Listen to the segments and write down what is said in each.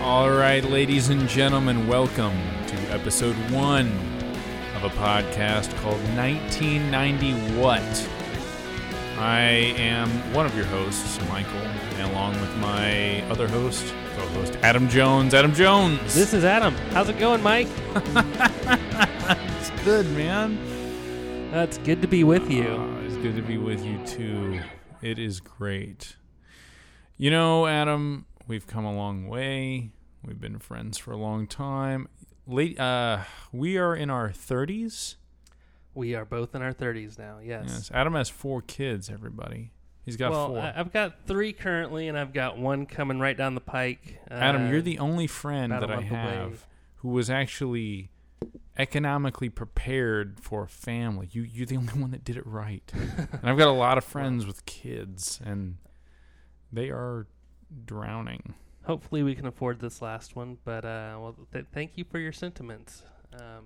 All right, ladies and gentlemen, welcome to episode one of a podcast called 1990 What. I am one of your hosts, Michael, and along with my other host, co host, Adam Jones. Adam Jones! This is Adam. How's it going, Mike? it's good, man. That's good to be with you. Uh, it's good to be with you, too. It is great. You know, Adam, we've come a long way. We've been friends for a long time. Late, uh, we are in our 30s. We are both in our 30s now, yes. Yes. Adam has four kids, everybody. He's got well, four. I- I've got three currently, and I've got one coming right down the pike. Adam, Uh, you're the only friend that I month away. have who was actually economically prepared for a family. You, you're the only one that did it right. and I've got a lot of friends with kids, and they are drowning. Hopefully, we can afford this last one. But uh, well, th- thank you for your sentiments. Um,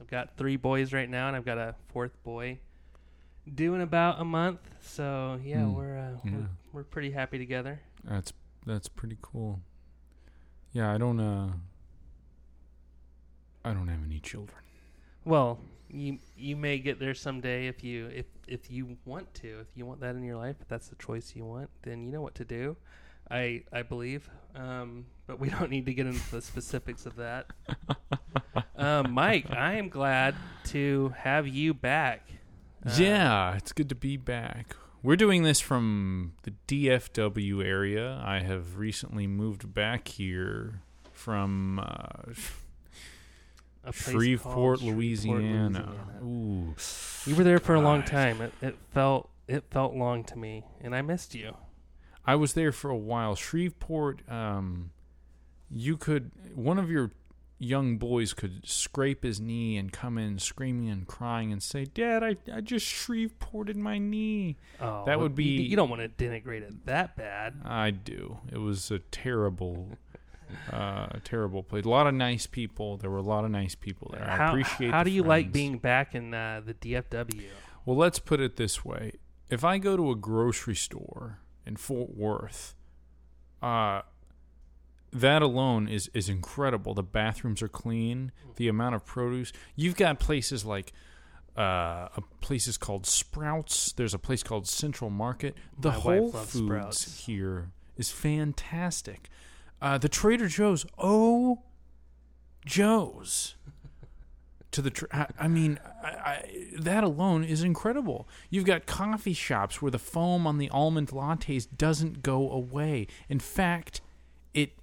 I've got three boys right now, and I've got a fourth boy due in about a month. So yeah, Hmm. we're, uh, Yeah. we're we're pretty happy together. That's that's pretty cool. Yeah, I don't uh I don't have any children. Well, you you may get there someday if you if if you want to. If you want that in your life, if that's the choice you want, then you know what to do. I I believe, um, but we don't need to get into the specifics of that. um, Mike, I am glad to have you back. Uh, yeah, it's good to be back. We're doing this from the DFW area. I have recently moved back here from uh, Shreveport, Louisiana. Louisiana. Ooh. You were there for a long time. It, it felt it felt long to me, and I missed you. I was there for a while. Shreveport, um, you could one of your young boys could scrape his knee and come in screaming and crying and say, "Dad, I, I just Shreveported my knee." Oh, That would be- You, don't want to denigrate it that bad. I do. It was a terrible, uh, terrible place. A lot of nice people. There were a lot of nice people there. I how, appreciate. How do you like being back in uh, the DFW? Well, let's put it this way: if I go to a grocery store in Fort Worth, uh, that alone is is incredible. The bathrooms are clean. The amount of produce you've got places like. Uh, places called Sprouts. There's a place called Central Market. The My Whole Foods Sprouts. here is fantastic. Uh, the Trader Joe's. Oh, Joe's to the. Tr- I, mean, I, I, that alone is incredible. You've got coffee shops where the foam on the almond lattes doesn't go away. In fact, it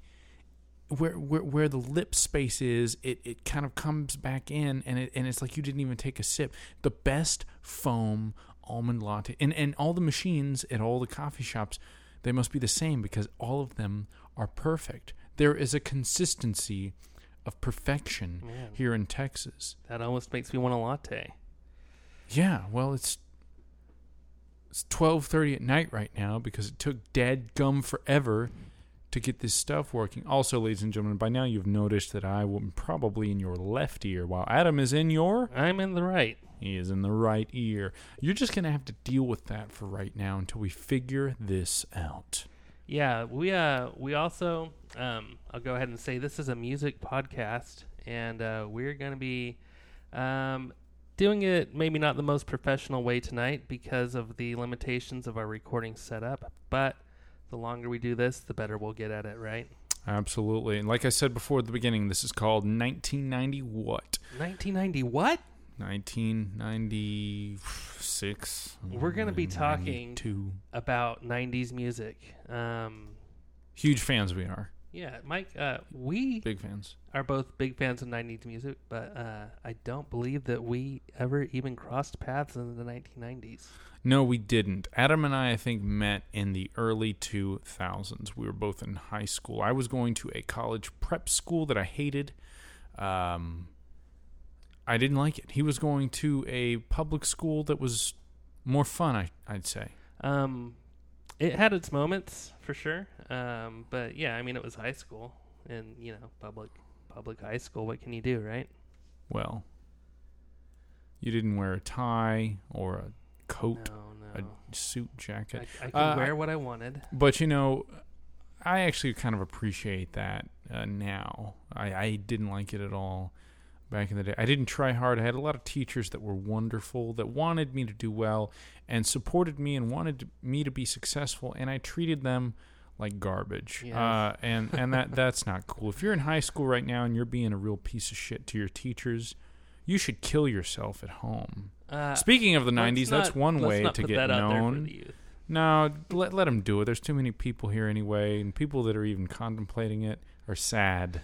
where where where the lip space is, it, it kind of comes back in, and it and it's like you didn't even take a sip. The best foam almond latte, and and all the machines at all the coffee shops, they must be the same because all of them are perfect. There is a consistency of perfection Man. here in Texas. That almost makes me want a latte. Yeah, well, it's it's twelve thirty at night right now because it took dead gum forever to get this stuff working. Also, ladies and gentlemen, by now you've noticed that I am probably in your left ear, while Adam is in your. I'm in the right. He is in the right ear. You're just gonna have to deal with that for right now until we figure this out. Yeah, we uh we also um I'll go ahead and say this is a music podcast and uh we're going to be um doing it maybe not the most professional way tonight because of the limitations of our recording setup, but the longer we do this, the better we'll get at it, right? Absolutely, and like I said before at the beginning, this is called 1990 what? 1990 what? 1996. We're gonna be talking- About 90s music. Um huge fans we are. yeah, Mike, uh we Big fans. are both big fans of 90s music, but uh, I don't believe that we ever even crossed paths in the 1990s. No, we didn't. Adam and I, I think, met in the early 2000s. We were both in high school. I was going to a college prep school that I hated. Um, I didn't like it. He was going to a public school that was more fun, I, I'd say. Um, it had its moments for sure, um, but yeah, I mean, it was high school, and you know, public public high school. What can you do, right? Well, you didn't wear a tie or a coat, No, no. a suit jacket. I, I could Uh, wear what I wanted. But you know, I actually kind of appreciate that uh, now. I, I didn't like it at all back in the day. I didn't try hard. I had a lot of teachers that were wonderful, that wanted me to do well and supported me and wanted me to be successful, and I treated them like garbage. Yeah. Uh, and and that that's not cool. If you're in high school right now and you're being a real piece of shit to your teachers, you should kill yourself at home. Uh, Speaking of the let's 90s, that's one way to get that out there for known. No, let let them do it. There's too many people here anyway, and people that are even contemplating it are sad.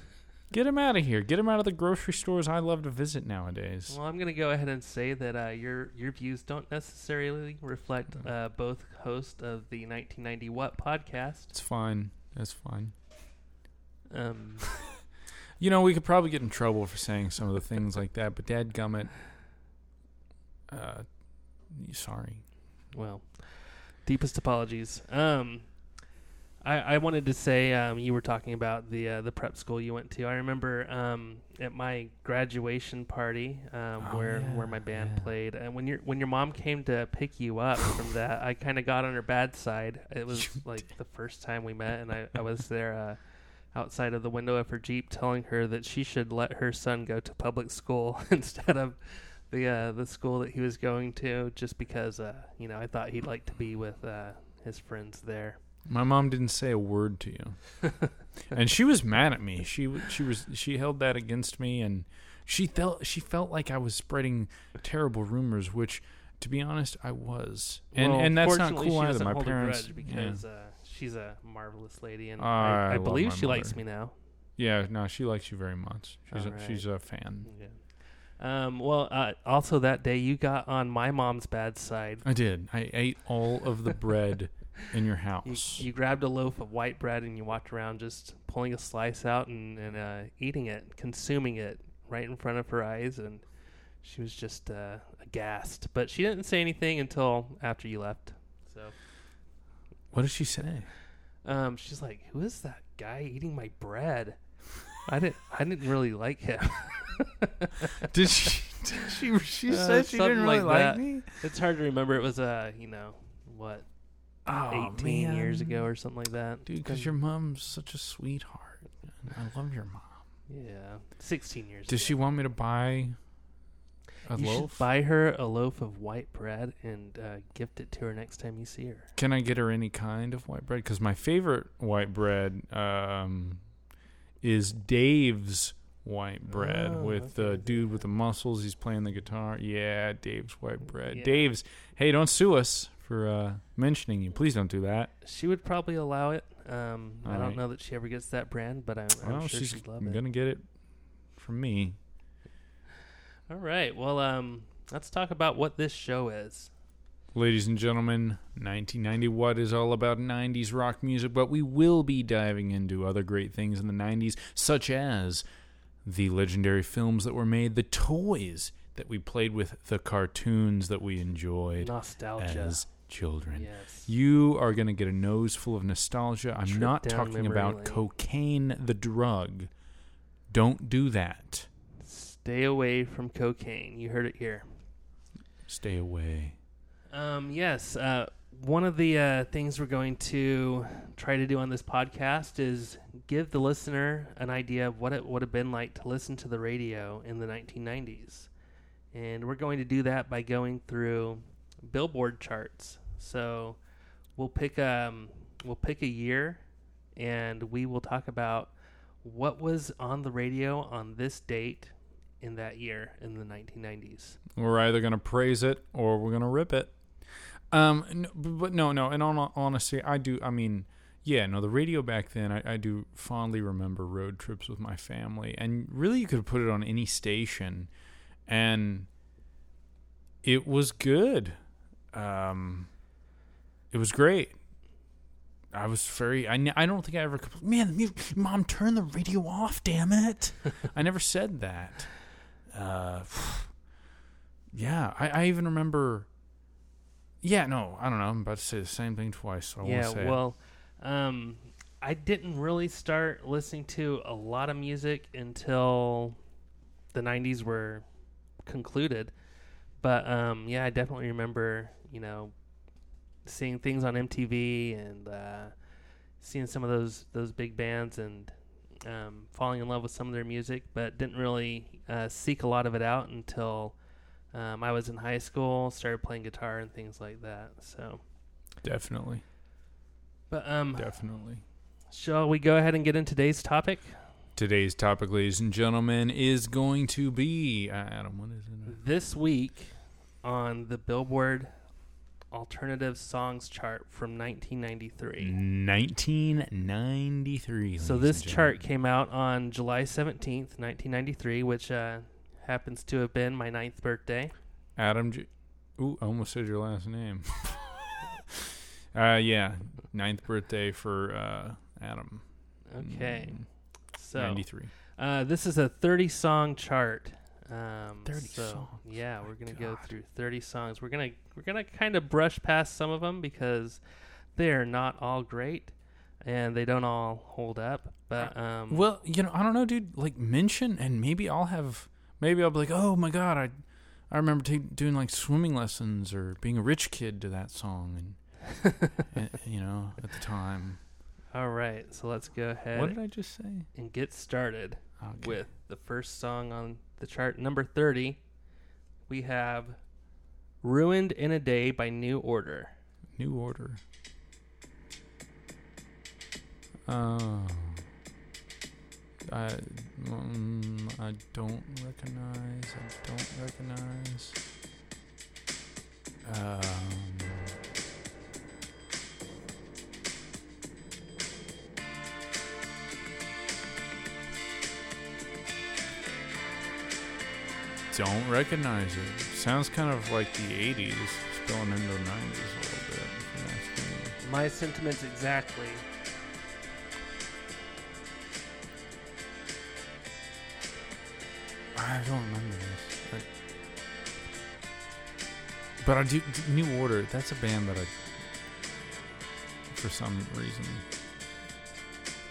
Get them out of here. Get them out of the grocery stores I love to visit nowadays. Well, I'm going to go ahead and say that uh, your your views don't necessarily reflect uh, both hosts of the 1990 What podcast. It's fine. That's fine. Um, You know, we could probably get in trouble for saying some of the things like that, but Dad Gummit, uh, sorry. well, deepest apologies. Um, I, I wanted to say um, you were talking about the uh, the prep school you went to. I remember um, at my graduation party um, Oh, where yeah, where my band yeah. played, and when your when your mom came to pick you up from that, I kind of got on her bad side. It was like the first time we met, and I, I was there. Uh, outside of the window of her jeep telling her that she should let her son go to public school instead of the uh, the school that he was going to just because uh, you know I thought he'd like to be with uh, his friends there. My mom didn't say a word to you, and she was mad at me. She she was she held that against me, and she felt she felt like I was spreading terrible rumors, which, to be honest, I was. And Well, and that's not cool either. My parents, grudge yeah. because uh, she's a marvelous lady, and Ah, I I, I believe she likes me now. yeah, no, she likes you very much. She's a, Alright. she's a fan. Yeah. Um, well, uh, also that day you got on my mom's bad side. I did. I ate all of the bread in your You, house. you grabbed a loaf of white bread and you walked around just pulling a slice out and, and uh, eating it, consuming it right in front of her eyes, and she was just uh, aghast. But she didn't say anything until after you left. So what did she say? um, she's like, "Who is that guy eating my bread?" I didn't. I didn't really like him. Did she? Did she? She Uh, said she didn't really like like me. it's hard to remember. It was uh, you know, what, Oh, eighteen years ago or something like that. dude. Because your mom's such a sweetheart. I love your mom. yeah, sixteen years. Does ago. she want me to buy a you loaf? should buy her a loaf of white bread and uh, gift it to her next time you see her. Can I get her any kind of white bread? Because my favorite white bread um, is Dave's white bread Oh, with the dude with the muscles. He's playing the guitar. Yeah, Dave's white bread. Yeah. Dave's. Hey, don't sue us for uh, mentioning you. Please don't do that. She would probably allow it. Um, I don't know that she ever gets that brand, but I'm, I'm well, sure she's she'd love it. gonna get it from me. All right. Well, um, let's talk about what this show is. Ladies and gentlemen, 1990 What is all about 90s rock music, but we will be diving into other great things in the 90s, such as the legendary films that were made, the toys that we played with, the cartoons that we enjoyed Nostalgia. as children. yes. You are going to get a nose full of nostalgia. I'm Trip not talking about lane. cocaine, the drug. Don't do that. Stay away from cocaine. You heard it here. Stay away. Um, yes. Uh, one of the uh, things we're going to try to do on this podcast is give the listener an idea of what it would have been like to listen to the radio in the 1990s. And we're going to do that by going through Billboard charts. So we'll pick um we'll pick a year and we will talk about what was on the radio on this date in that year in the 1990s. We're either going to praise it or we're going to rip it. Um, no, but no, no. In all honesty, I do. I mean, yeah, no. The radio back then, I, I do fondly remember road trips with my family, and really, you could put it on any station, and it was good. Um, it was great. I was very. I, I don't think I ever. compl- Man, music, mom, turn the radio off. Damn it! I never said that. Uh, yeah, I, I even remember. Yeah, no, I don't know. I'm about to say the same thing twice. So I yeah, say well, um, I didn't really start listening to a lot of music until the '90s were concluded. But um, yeah, I definitely remember, you know, seeing things on MTV and uh, seeing some of those those big bands, and um, falling in love with some of their music, but didn't really uh, seek a lot of it out until um, I was in high school, started playing guitar and things like that. So, Definitely. but um, Definitely. shall we go ahead and get into today's topic? Today's topic, ladies and gentlemen, is going to be uh, Adam. What is it? This week on the Billboard Alternative Songs chart from 1993. 1993. So this chart came out on July 17th, 1993, which uh, happens to have been my ninth birthday. Adam. J- Ooh, I almost said your last name. uh, yeah, ninth birthday for uh, Adam. Okay. Mm, So 93. uh, this is a 30 song chart. Um, 30 so, songs. Yeah, we're gonna go through 30 songs. We're gonna we're gonna kind of brush past some of them because they are not all great and they don't all hold up. But um, Well, you know, I don't know, dude. Like mention, and maybe I'll have, maybe I'll be like, oh my god, I, I remember ta doing like swimming lessons or being a rich kid to that song, and, and you know, at the time. all right, so let's go ahead What did I just say? and get started. Okay. with the first song on the chart, number 30. We have Ruined in a Day by New Order. New Order. Oh. I, um, I don't recognize. I don't recognize. Um. Don't recognize it. Sounds kind of like the 80s, spilling into the 90s a little bit. My sentiments exactly. I don't remember this. But, but I do. New Order. That's a band that I, for some reason,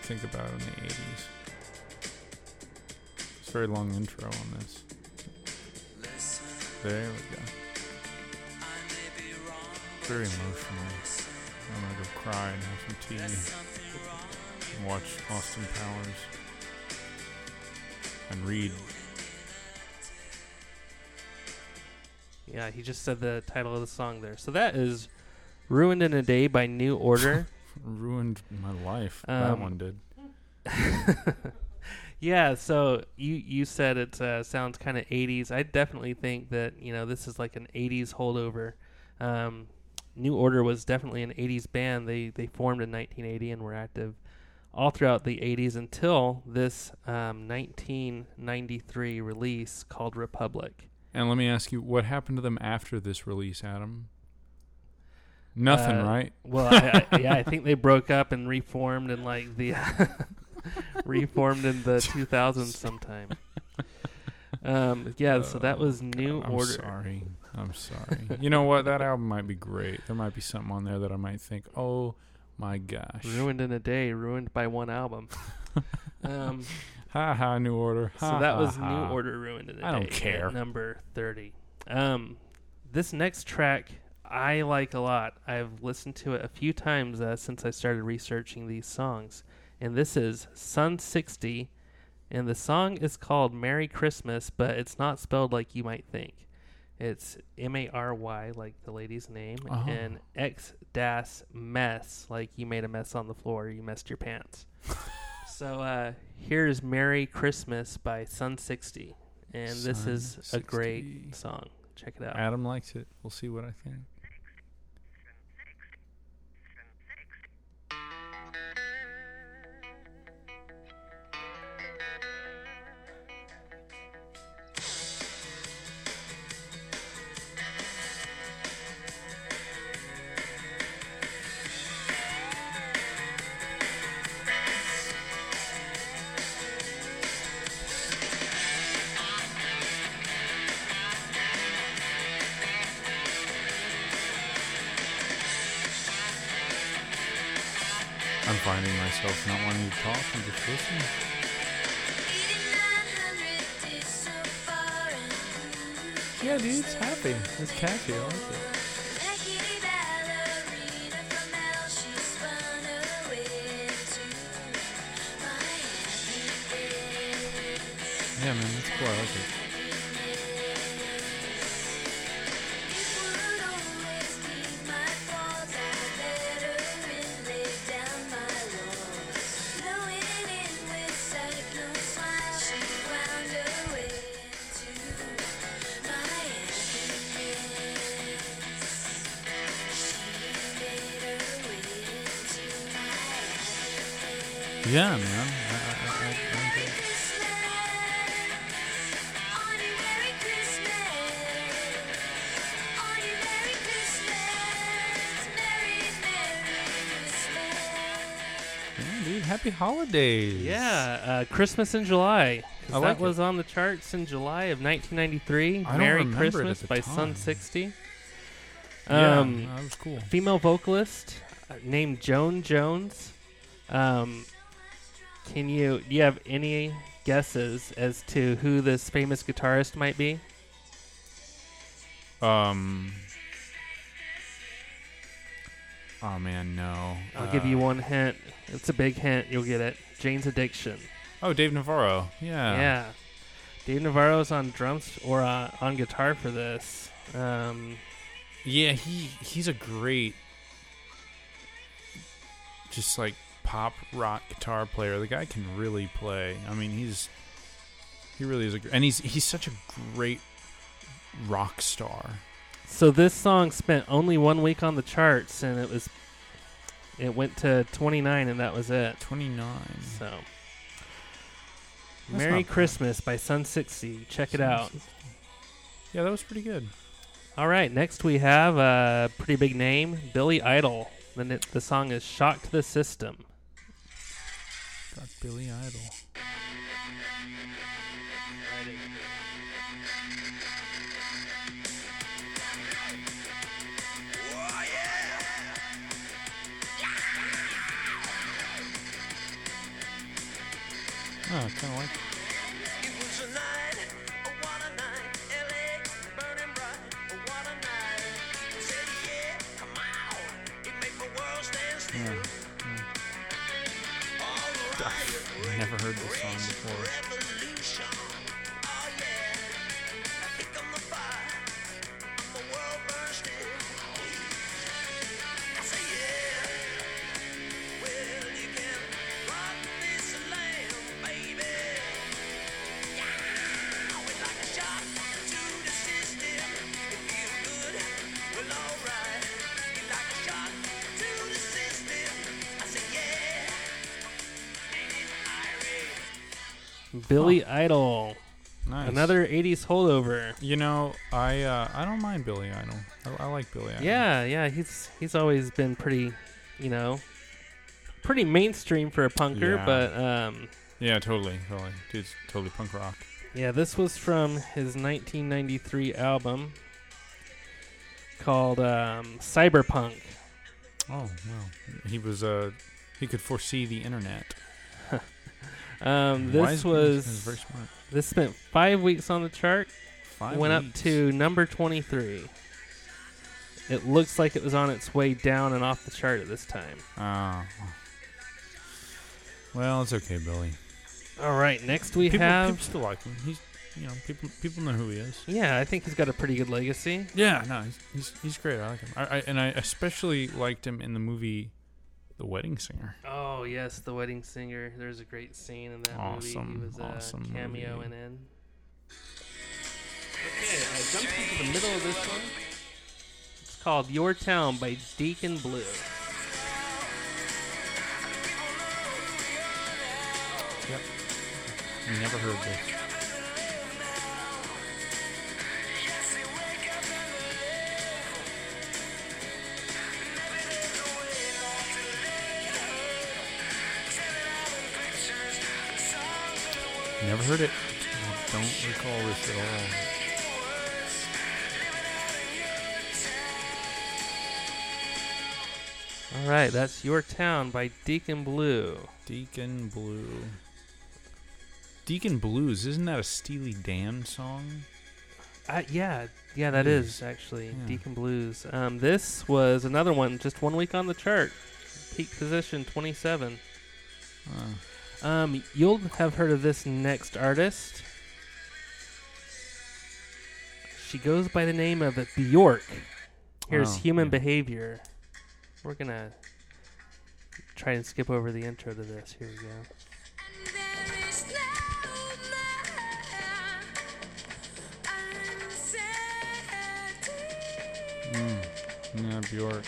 think about in the eighties. It's a very long intro on this. There we go. Very emotional. I'm gonna go cry and have some tea and watch Austin Powers and read Yeah, he just said the title of the song there. So that is Ruined in a Day by New Order. ruined my life. that Um, one did. yeah, so you you said it uh, sounds kind of 80s. I definitely think that, you know, this is like an 80s holdover. Um, New Order was definitely an 80s band. They they formed in 1980 and were active all throughout the 80s until this um, 1993 release called Republic. And let me ask you, what happened to them after this release, Adam? Nothing, Uh, right? Well, I, I, yeah, I think they broke up and reformed in like the reformed in the 2000s sometime. Um, yeah, so that was New I'm Order. sorry. I'm sorry. you know what? That album might be great. There might be something on there that I might think, oh my gosh. Ruined in a day, ruined by one album. um, Ha ha, New Order. so Ha, that ha, was ha. New Order, ruined in I don't care. number thirty. Um, this next track I like a lot. I've listened to it a few times uh, since I started researching these songs, and this is Sun sixty, and the song is called "Merry Christmas," but it's not spelled like you might think. It's M A R Y, like the lady's name, Oh. and X dash mess, like you made a mess on the floor, you messed your pants. so uh, here's "Merry Christmas" by Sun Sixty, and this Sun is a great song. Check it out. Adam likes it. We'll see what I think. Catchy. I like it. Holidays. Yeah, uh, Christmas in July. 'cause I like that was on the charts in July of 1993. I don't Merry remember it at Christmas the by time. Sun 60. Yeah, Um, that was cool. female vocalist uh, named Joan Jones. Um, can you do you have any guesses as to who this famous guitarist might be? Um. Oh man, no. I'll give Uh, you one hint. It's a big hint. You'll get it. Jane's Addiction. Oh, Dave Navarro. Yeah. yeah. Dave Navarro's on drums or uh, on guitar for this. Um, Yeah, he he's a great, just like pop rock guitar player. The guy can really play. I mean, he's he really is a, and he's he's such a great rock star. So this song spent only one week on the charts, and it was it went to 29, and that was it. Twenty nine. So, That's Merry. Christmas by Sun 60. Check it out. Yeah, that was pretty good. All right, next we have a pretty big name, Billy Idol. The, the song is Shock to the System. Got Billy Idol. Oh, kind of like. Billy Idol. Nice. Another 80s holdover. You know, I uh, I don't mind Billy Idol. I, I like Billy Idol. Yeah, yeah, he's he's always been pretty, you know, pretty mainstream for a punker, Yeah. but um Yeah, totally, totally. Dude's totally punk rock. yeah, this was from his 1993 album called um, Cyberpunk. Oh well, he was uh he could foresee the internet. Um, this is- was he's very smart. this spent five weeks on the chart, Five went weeks. up to number 23. It looks like it was on its way down and off the chart at this time. Oh. Well, it's okay, Billy. All right, next we people, have people still like him. He's you know people people know who he is. yeah, I think he's got a pretty good legacy. Yeah, no, he's he's, he's great. I like him. I, I and I especially liked him in the movie The Wedding Singer. Oh yes, the wedding singer. There's a great scene in that movie. Awesome, He was a awesome cameo movie. in it. Okay, I jumped into the middle of this one. It's called "Your Town" by Deacon Blue. Yep. Never heard this. Never heard it. I don't recall this at all. All right, that's "Your Town" by Deacon Blue. Deacon Blue. Deacon Blues, isn't that a Steely Dan song? Uh, yeah, yeah, that Blues. is actually Yeah. Deacon Blues. Um, this was another one, just one week on the chart, peak position 27. Uh, um, you'll have heard of this next artist. She goes by the name of Bjork. Here's. Oh, human yeah. Behavior. We're going to try and skip over the intro to this. Here we go. Mm, yeah, Bjork.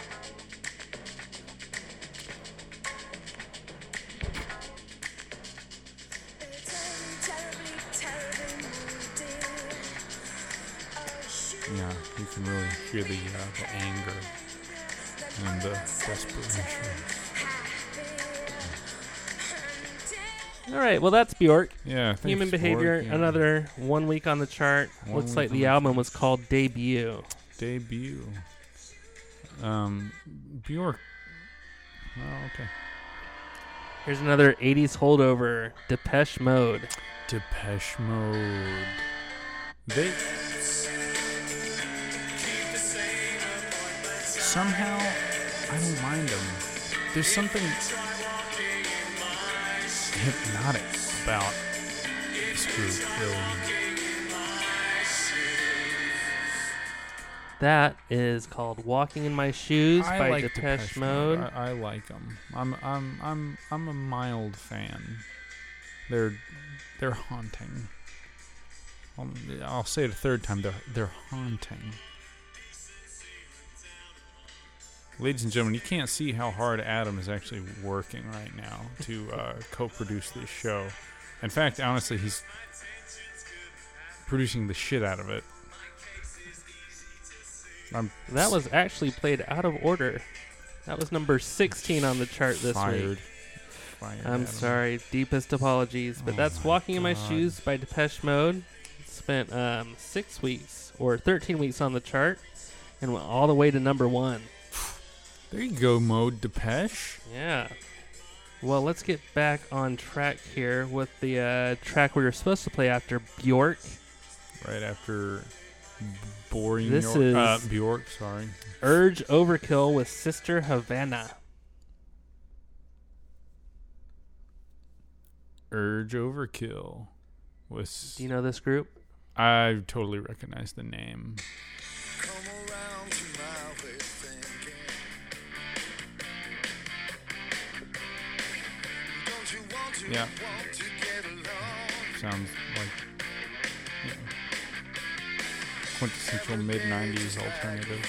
Can really hear the uh, the anger and the desperation. All right, well that's Bjork. Yeah, thanks, Human Bjork, Behavior. yeah. Another one week on the chart. One Looks like the the album was called Debut. debut. Um, Bjork. Oh, okay. Here's another 80s holdover. Depeche Mode. Depeche Mode. They somehow I don't mind them. There's something hypnotic about this group. Really. That is called "Walking in My Shoes" I by like Depeche, Mode. I, I like them. I'm I'm I'm I'm a mild fan. They're they're haunting. Um, I'll say it a third time. They're they're haunting. Ladies and gentlemen, you can't see how hard Adam is actually working right now to uh, co-produce this show. In fact, honestly, he's producing the shit out of it. I'm That was actually played out of order. That was number 16 on the chart this fired. week. Fired I'm Adam. sorry, deepest apologies, but Oh that's "Walking in My Shoes" by Depeche Mode. Spent um, six weeks or 13 weeks on the chart and went all the way to number one. There you go, Mode Depeche. Yeah. Well, let's get back on track here with the uh, track we were supposed to play after Bjork. Right after boring This York, uh, is- Bjork. Sorry. Urge Overkill with Sister Havana. Urge Overkill. with. Do you know this group? I totally recognize the name. Yeah. Sounds like know, quintessential mid '90s alternative.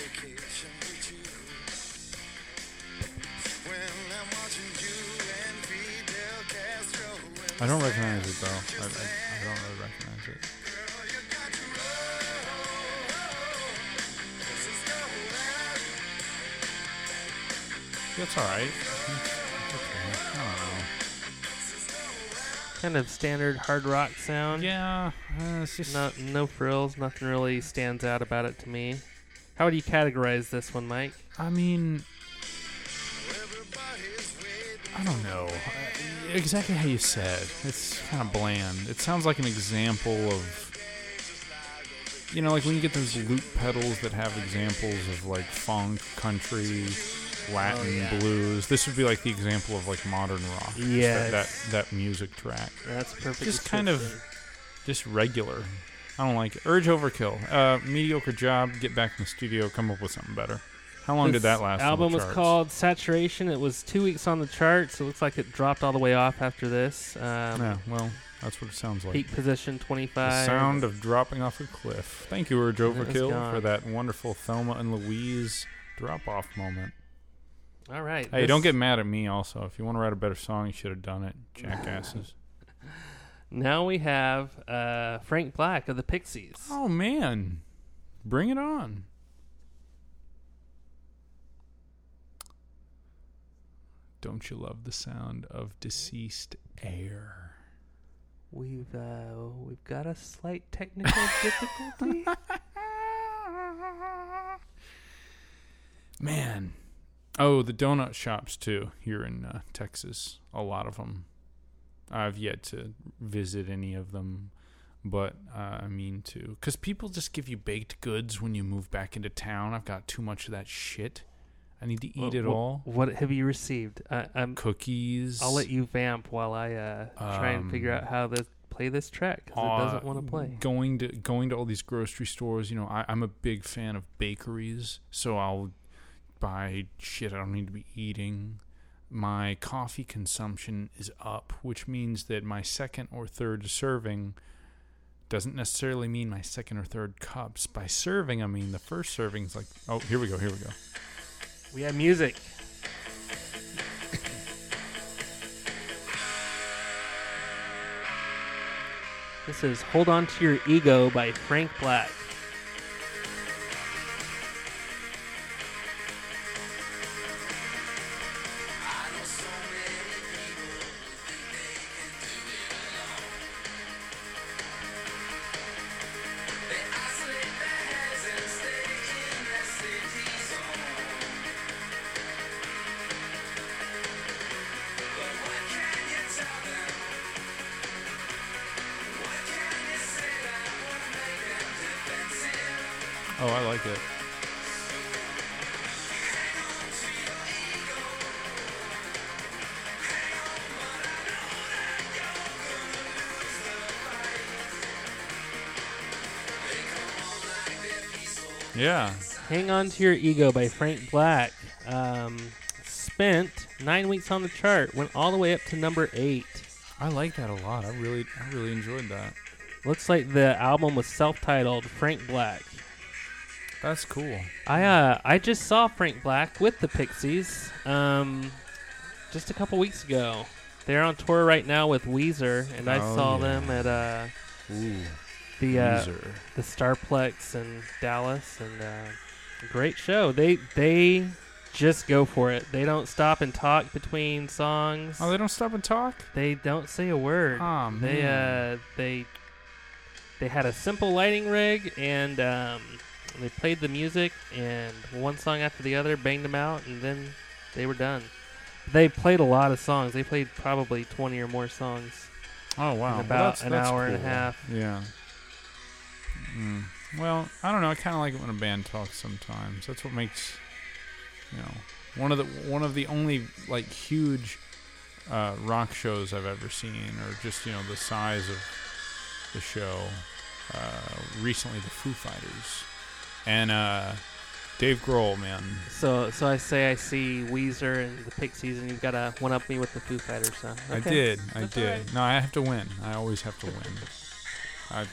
I don't recognize it though. I, I, I don't really recognize it. Girl, you got Kind of standard hard rock sound. Yeah, uh, it's just No, no frills. Nothing really stands out about it to me. How would you categorize this one, Mike? I mean, I don't know. Uh, Exactly how you said. It's kind of bland. It sounds like an example of, you know, like when you get those loop pedals that have examples of like funk, country, Latin, Oh, yeah. blues. This would be like the example of like modern rock. Yeah, That, that that music track. That's perfect. Just kind of-. Just regular. I don't like it. Urge overkill. Uh, mediocre job. Get back in the studio. Come up with something better. How long did that last? Album was called Saturation. It was two weeks on the charts. It looks like it dropped all the way off after this. Um, Yeah, well, that's what it sounds like. Peak position The 25. sound of dropping off a cliff. Thank you, Urge And it was Overkill, for that wonderful Thelma and Louise drop off moment. All right. Hey, this- don't get mad at me, also. If you want to write a better song, you should have done it, jackasses. Now we have uh, Frank Black of the Pixies. oh, man. Bring it on. Don't you love the sound of deceased air? We've uh, we've got a slight technical difficulty. Man. Oh, the donut shops too here in uh, Texas. A lot of them. I've yet to visit any of them, but uh, I mean to. Because people just give you baked goods when you move back into town. I've got too much of that shit. I need to eat What- it what- all. What have you received? I, I'm. Cookies. I'll let you vamp while I uh, try and figure Um, out how to play this track because it doesn't want to play. Going to going to all these grocery stores, you know, I, I'm a big fan of bakeries, so I'll buy shit I don't need to be eating. My coffee consumption is up, which means that my second or third serving doesn't necessarily mean my second or third cups. By serving, I mean the first serving's like, oh, here we go, here we go. We have music. This is Hold On to Your Ego by Frank Black. Hang On to Your Ego by Frank Black. Um, spent nine weeks on the chart, went all the way up to number eight. I like that a lot. I really I really enjoyed that. Looks like the album was self-titled Frank Black. That's cool. I uh I just saw Frank Black with the Pixies um just a couple weeks ago. They're on tour right now with Weezer, and I Oh, saw yeah. them at uh Ooh. the uh, Weezer. the Starplex in Dallas, and uh, great show. They they just go for it. They don't stop and talk between songs. Oh, they don't stop and talk? They don't say a word. Oh, They uh they they had a simple lighting rig and um, they played the music and one song after the other banged them out and then they were done. They played a lot of songs. They played probably 20 or more songs Oh, wow. in Well, about that's- an that's hour and a half. Yeah. Mm. Well, I don't know. I kind of like it when a band talks sometimes. That's what makes, you know, one of the one of the only like huge uh, rock shows I've ever seen, or just you know the size of the show. Uh, recently, the Foo Fighters and uh, Dave Grohl, man. So so I say I see Weezer and the Pixies and you've got to one up me with the Foo Fighters. Huh? I did. I That's did. alright. No, I have to win. I always have to win. I,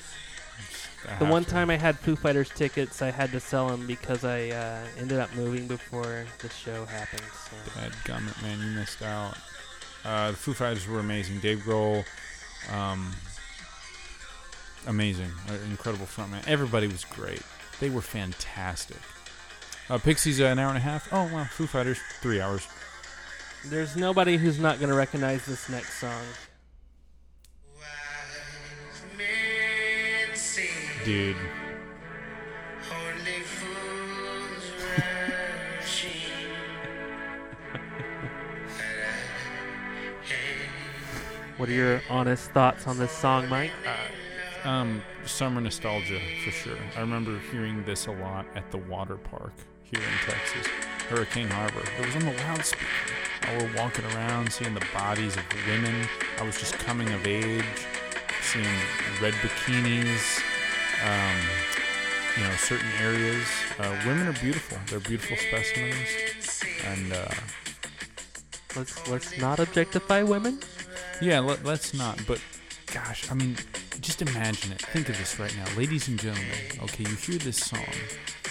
I The one to. time I had Foo Fighters tickets, I had to sell them because I uh, ended up moving before the show happened. So. Bad gummit, man, you missed out. Uh, the Foo Fighters were amazing. Dave Grohl, um, amazing, uh, incredible frontman. Everybody was great. They were fantastic. Uh, Pixies, uh, an hour and a half. Oh wow, Foo Fighters, three hours. There's nobody who's not going to recognize this next song. Dude, only fools rushing. What are your honest thoughts on this song, Mike? um, summer nostalgia for sure. I remember hearing this a lot at the water park here in Texas, Hurricane Harbor. It was on the loudspeaker. While we're walking around, seeing the bodies of women. I was just coming of age, seeing red bikinis. Um, you know, certain areas. Uh, women are beautiful. They're beautiful specimens, and uh, Let's let's not objectify women. Yeah, let, let's not. But gosh, I mean, just imagine it. Think of this right now, ladies and gentlemen. Okay, you hear this song,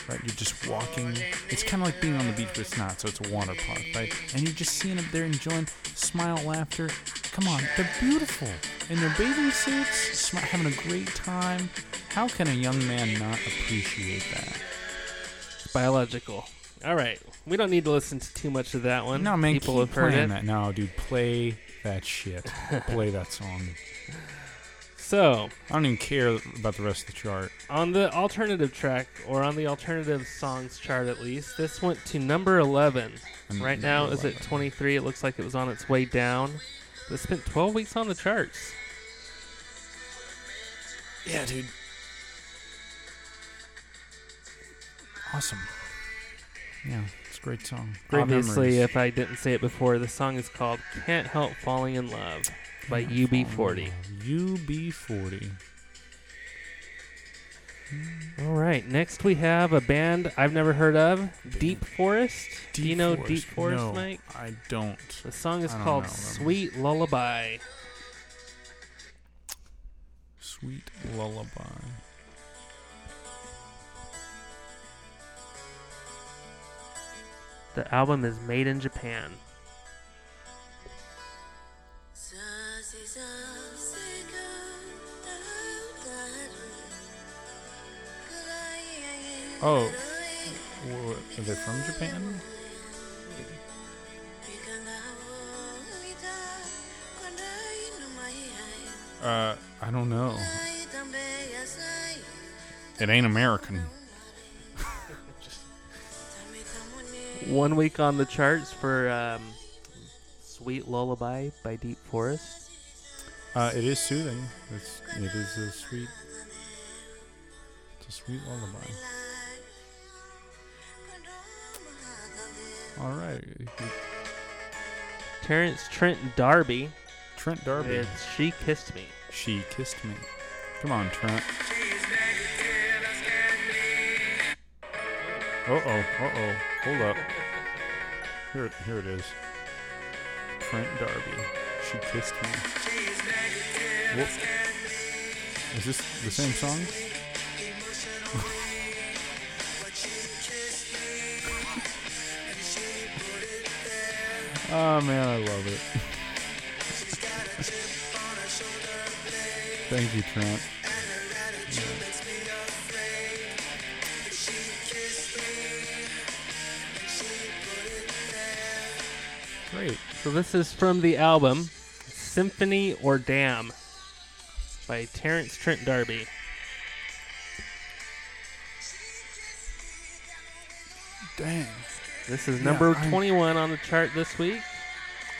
right? You're just walking. It's kind of like being on the beach, but it's not. So it's a water park, right? And you're just seeing them there enjoying smile, laughter. Come on, they're beautiful in their bathing suits, having a great time. How can a young man not appreciate that? It's biological. All right, we don't need to listen to too much of that one. No, man, people keep have heard playing it. that. No, dude, play that shit. play that song. So I don't even care about the rest of the chart. on the alternative track, or on the alternative songs chart at least, this went to number 11. And Right now number is at 11. 23. It looks like it was on its way down. It spent 12 weeks on the charts. Yeah, dude. Awesome. Yeah, It's a great song. Great Obviously, memories. if I didn't say it before, the song is called "Can't Help Falling in Love" by UB40. UB40. All right, next we have a band I've never heard of, Deep Forest. Do you know Deep Forest, no, Mike? I don't. The song is called know "Sweet Lullaby." Sweet lullaby. The album is made in Japan. Oh, are they from Japan? Uh, I don't know. It ain't American. One week on the charts for um, "Sweet Lullaby" by Deep Forest. Uh, it is soothing. It's it is a sweet. It's a sweet lullaby. All right, Terence Trent D'Arby. Trent D'Arby. It's "She Kissed Me." She kissed me. Come on, Trent. Uh oh, uh oh. Hold up. Here, here it is. Trent D'Arby. She kissed me. Whoop. Is this the same song? oh man, I love it. Thank you, Trent. Great. So this is from the album "Symphony or Damn" by Terence Trent D'Arby. Dang. This is Yeah, number I- 21 on the chart this week.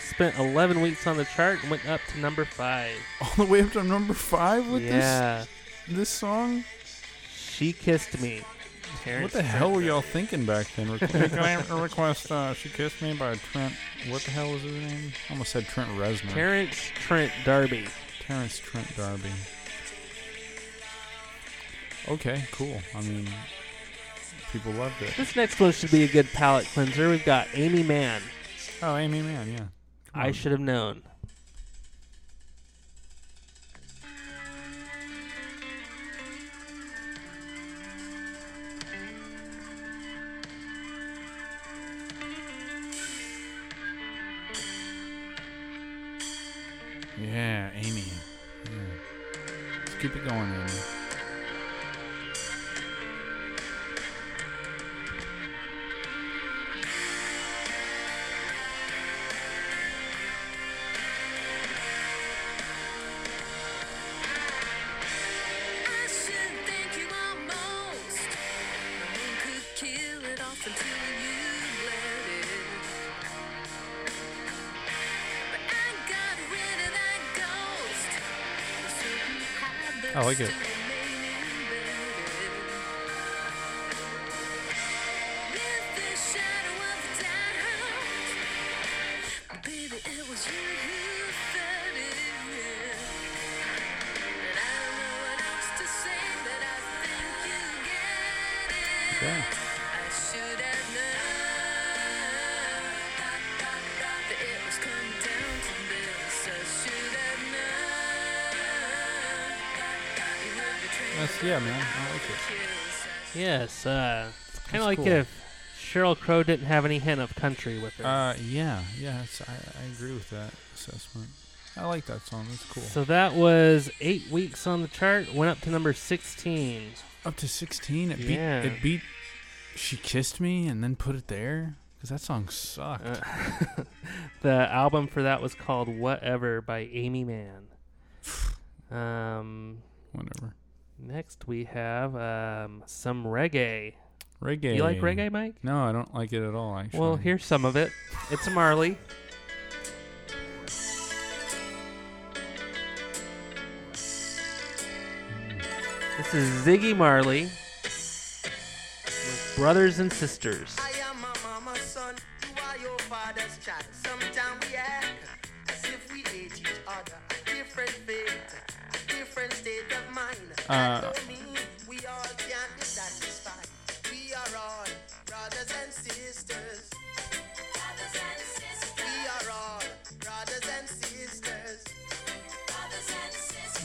Spent 11 weeks on the chart and went up to number five. All the way up to number five with yeah, this this song. she kissed me. What the hell were y'all thinking back then? Can I request uh, "She Kissed Me" by Trent? What the hell was his name? I almost said Trent Reznor. Terence Trent D'Arby. Terence Trent D'Arby. Okay, cool. I mean, people loved it. This next one should be a good palate cleanser. We've got Aimee Mann. Oh, Aimee Mann, yeah. I should have known. Yeah, Aimee. Yeah. Let's keep it going, Aimee. Yes, uh, kind of like cool. if Sheryl Crow didn't have any hint of country with her. Uh, yeah, yeah. It's, I, I agree with that assessment. I like that song. That's cool. So that was eight weeks on the chart. Went up to number 16. Up to sixteen. It Yeah. beat. It beat. She kissed me and then put it there because that song sucked. Uh, the album for that was called Whatever by Aimee Mann. Um, Whatever. Next we have um, some reggae. Reggae. You like reggae, Mike? No, I don't like it at all. Actually. Well, here's some of it. It's Marley. This is Ziggy Marley with Brothers and Sisters.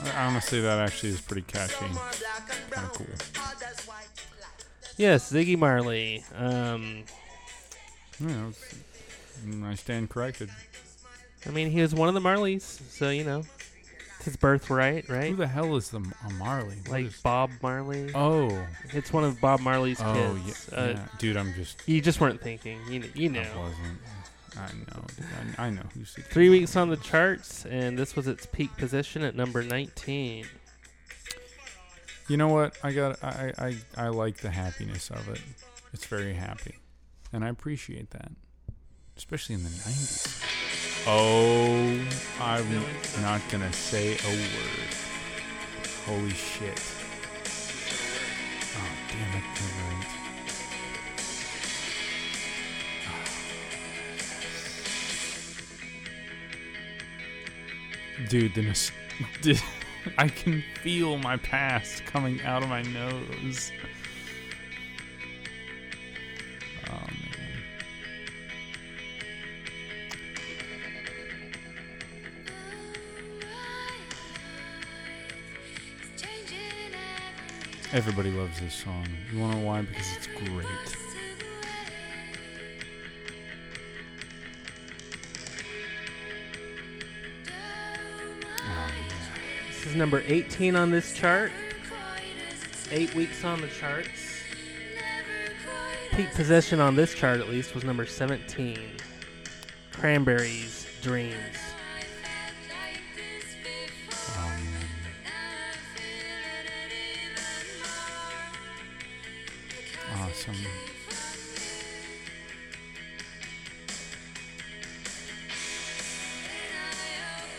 I honestly, that actually is pretty catchy. Some are black and brown, cool. others white. like Yes, Ziggy Marley. Um, Yeah, it's- I stand corrected. I mean, he was one of the Marleys, so you know, his birthright, right? Who the hell is the a Marley? What Like is- Bob Marley. oh, It's one of Bob Marley's oh, kids. yeah, Uh, yeah. dude, I'm just. You just weren't thinking. You kn- you I know. wasn't. I know. I, I know who's the Three weeks on the charts, and this was its peak position at number 19. You know what? I got. I, I I like the happiness of it. It's very happy, and I appreciate that, especially in the '90s. Oh, I'm not gonna say a word. Holy shit! Oh damn it! You're right. Ah. Dude, the nos- I can feel my past coming out of my nose. Everybody loves this song. You wanna know why? Because it's great. This is number 18 on this chart. Eight weeks on the charts. Peak possession on this chart, at least, was number 17. Cranberries, Dreams. Awesome.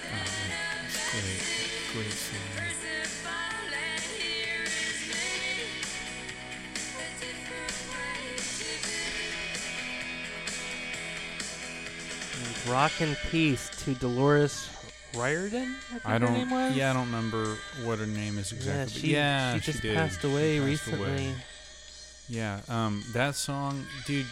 Oh, ah, great. Great song. Rock and Peace to Dolores Riordan, I I don't. name was? Yeah, I don't remember what her name is exactly. Yeah, but she, yeah, she just did. passed away She passed recently. away. Yeah, um, that song, dude.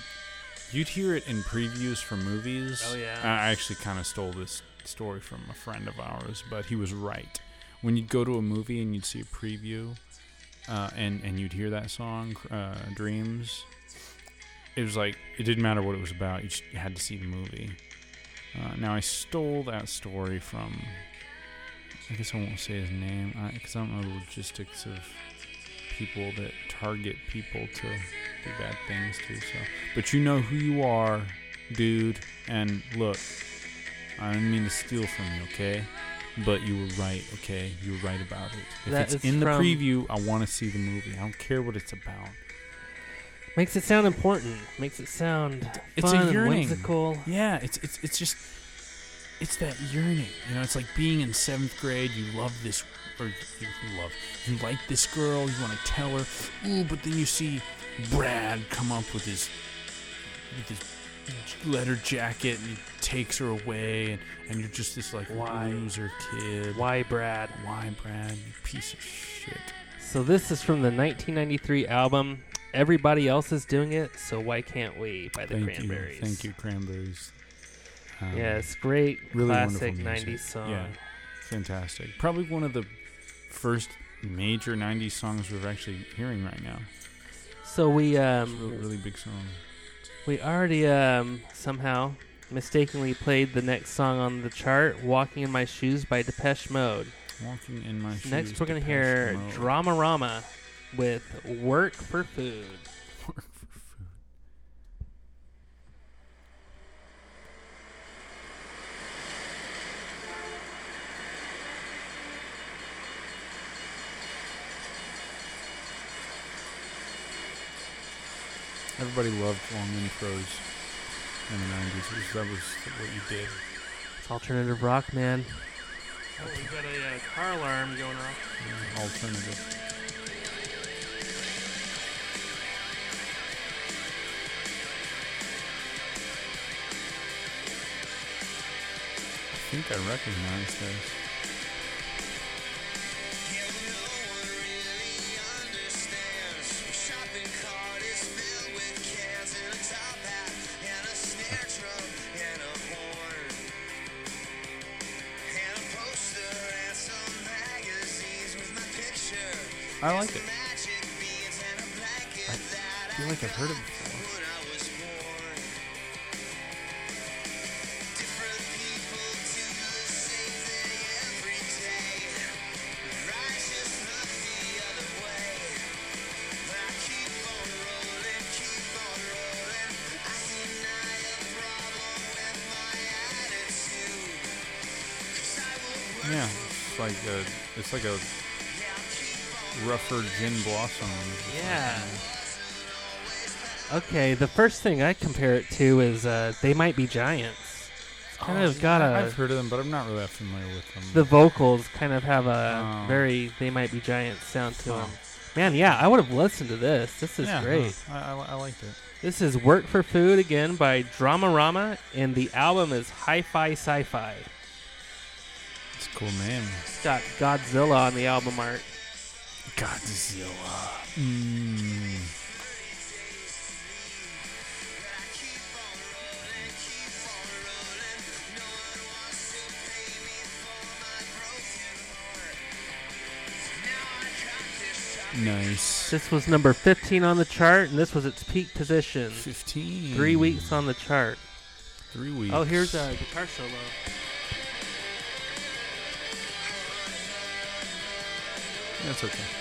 You'd hear it in previews for movies. Oh, yeah. I actually kind of stole this story from a friend of ours, but he was right. When you'd go to a movie and you'd see a preview, uh, and and you'd hear that song, uh, "Dreams," it was like it didn't matter what it was about. You just had to see the movie. Uh, now I stole that story from. I guess I won't say his name because I don't know the logistics of people that target people to do bad things to. So, but you know who you are, dude. And look, I didn't mean to steal from you, okay? But you were right, okay? You were right about it. If That it's is in the from- preview, I want to see the movie. I don't care what it's about. Makes it sound important. Makes it sound It's a fun and yearning. whimsical. Yeah, it's it's it's just it's that yearning. You know, it's like being in seventh grade. You love this, or you you love, you like this girl. You want to tell her, ooh, but then you see Brad come up with his with his leather jacket and he takes her away, and, and you're just this like Why? loser kid. Why, Brad? Why, Brad? You piece of shit. So this is from the 1993 album. Everybody else is doing it, so why can't we? By the Thank Cranberries. you, thank you, Cranberries. Um, Yes, great really classic wonderful music. 90s song. Yeah. fantastic. Probably one of the first major '90s songs we're actually hearing right now. So we um really, really big song. we already um somehow mistakenly played the next song on the chart, "Walking in My Shoes" by Depeche Mode. Walking in my shoes. Next, we're gonna hear Mode. "Dramarama" with "Work for Food." Everybody loved long intros in the 90s. It was- That was what you did. It's alternative rock, man. Oh, we got a uh, car alarm going off. Alternative. I think I recognize this. I like it. I feel like I've heard it before. Yeah, it's like a, it's like a rougher gin blossom. Yeah. Okay, the first thing I compare it to is uh, "They Might Be Giants." It's kind Oh, of got a I've heard of them, but I'm not really that familiar with them. the vocals kind of have a Oh. very "They Might Be Giants" sound to Oh. them. Man, yeah, I would have listened to this. This is yeah, great. huh, I, I, I liked it. This is "Work for Food" again by Dramarama, and the album is Hi-Fi Sci-Fi. It's a cool name. It's got Godzilla on the album art. Godzilla. Mm. Nice. This was number 15 on the chart, and this was its peak position. 15. Three weeks on the chart. Three weeks. Oh, here's a guitar solo. That's okay.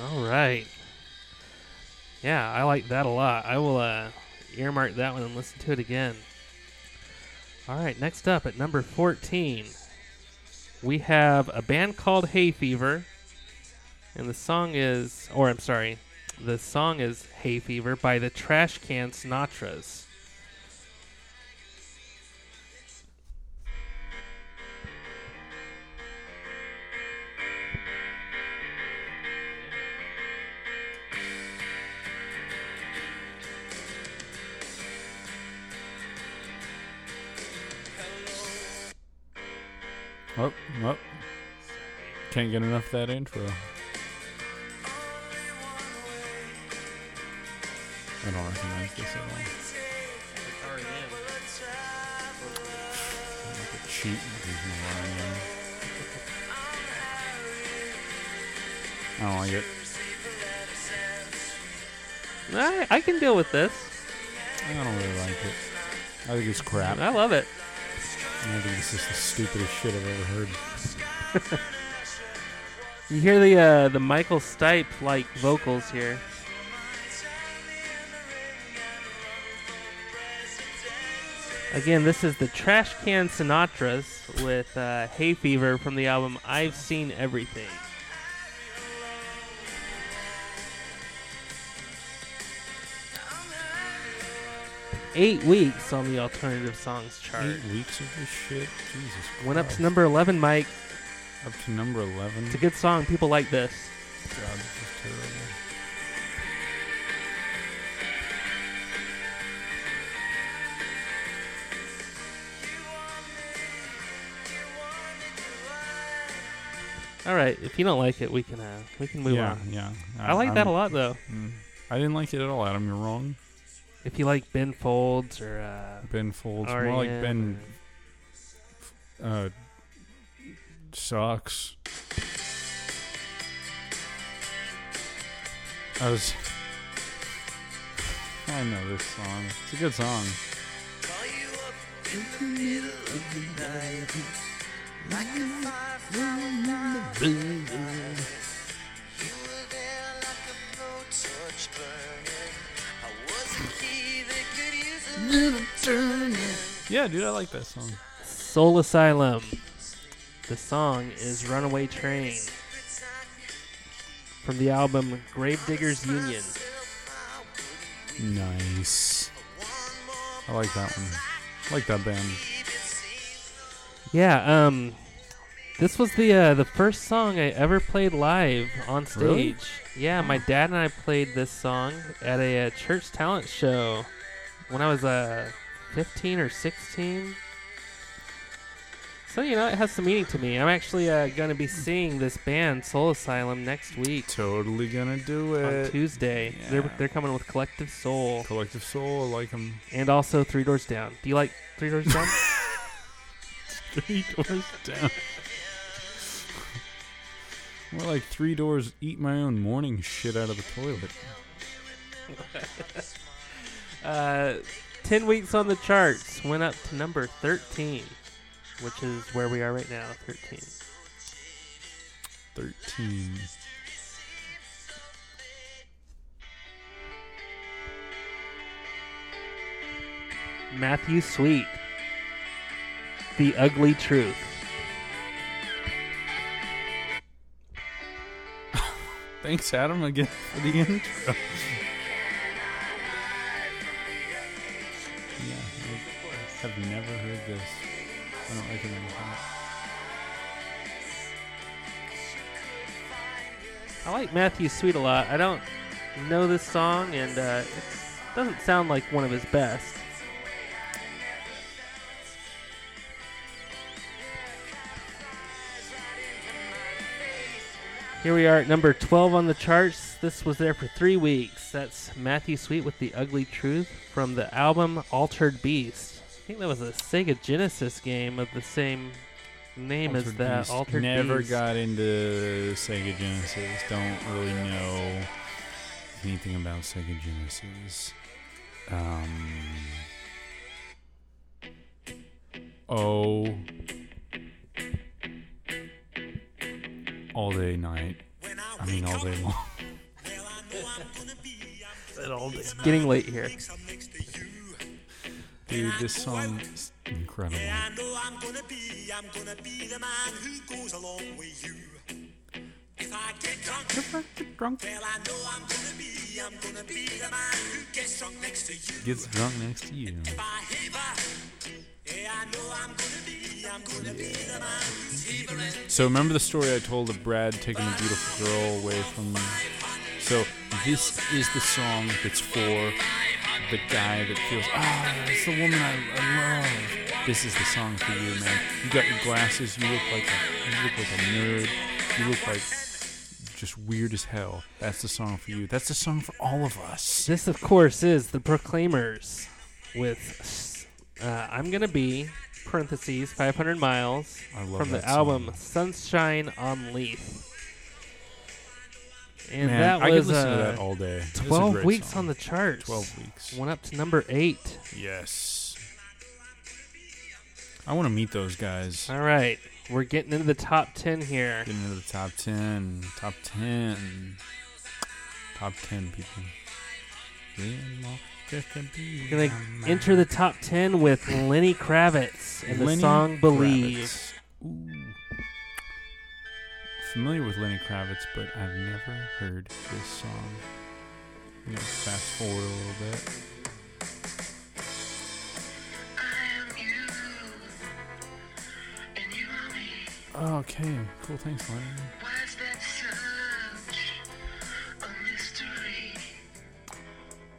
All right. Yeah, I like that a lot. I will uh, earmark that one and listen to it again. All right, next up at number 14, we have a band called Hay Fever. And the song is, or I'm sorry, the song is Hay Fever by the Trash Can Sinatras. Oh, oh. Can't get enough of that intro. I don't recognize this at all. Like a cheat with. I don't like it. I, I can deal with this. I don't really like it. I think it's crap. I love it. Think this is the stupidest shit I've ever heard. You hear the uh, the Michael Stipe like vocals here. Again, this is the Trash Can Sinatras with uh, Hay Fever from the album I've Seen Everything. Eight weeks on the alternative songs chart. Eight weeks of this shit? Jesus Went up to number 11, Mike. Up to number 11? It's a good song. People like this. God, this is terrible. All right, if you don't like it, we can uh, we can move yeah, on. yeah. I like that a I'm- lot though. mm. I didn't like it at all, Adam. You're wrong. If you like Ben Folds or uh, Ben Folds. More like R.E.M. Ben uh, sucks. I was. I know this song. It's a good song. Call Yeah, dude, I like that song. Soul Asylum. The song is Runaway Train from the album Gravediggers Union. Nice. I like that one. I like that band. Yeah, um this was the uh, the first song I ever played live on stage. Really? Yeah, my dad and I played this song at a, uh church talent show when I was uh 15 or 16. So you know, it has some meaning to me. I'm actually uh, going to be seeing this band Soul Asylum next week Totally gonna do it on. Tuesday. They're they're coming with Collective Soul Collective Soul, I like them. and also Three Doors Down. Do you like Three Doors Down? three doors down. More like three doors eat my own morning shit out of the toilet. Uh, 10 weeks on the charts went up to number 13, which is where we are right now, 13. 13. Matthew Sweet. The Ugly Truth. Thanks, Adam, again for the intro. Yeah, I have never heard this. I don't recognize that. I like Matthew Sweet a lot. I don't know this song, and uh, it doesn't sound like one of his best. Here we are at number 12 on the charts. This was there for three weeks. That's Matthew Sweet with The Ugly Truth from the album Altered Beast. I think that was a Sega Genesis game of the same name as Altered that. Beast. Altered Never Beast. got into Sega Genesis. Don't really know anything about Sega Genesis. Um. Oh. All day, night. I mean, all day long. It's getting late here. Dude, this song is incredible. I know I'm gonna be, I'm gonna be the man who goes along with you. If I get drunk, Drunk. well, I know I'm gonna be, I'm gonna be the man who gets drunk next to you. Gets drunk next to you. If I heaver, yeah, I know I'm gonna be, I'm gonna be the man who's heavering. So remember the story I told of Brad taking a beautiful girl away from me? So this is the song that's for the guy that feels, ah, it's the woman I, I love. This is the song for you, man. You got your glasses. You look like a, you look like a nerd. You look like just weird as hell. That's the song for you. That's the song for all of us. This, of course, is the Proclaimers with uh, "I'm Gonna Be" (parentheses 500 miles) from the that album "Sunshine on Leith." And Man, that I was could listen uh, to that all day. It's a 12 great weeks song. on the charts. 12 weeks. Went up to number eight. Yes. I want to meet those guys. All right, we're getting into the top 10 here. Getting into the top 10. Top 10. Top 10 people. We're gonna enter the top 10 with Lenny Kravitz and the Lenny song "Believe." Kravitz. Familiar with Lenny Kravitz, but I've never heard this song. I'm gonna fast forward a little bit. Okay, cool. Thanks, Lenny.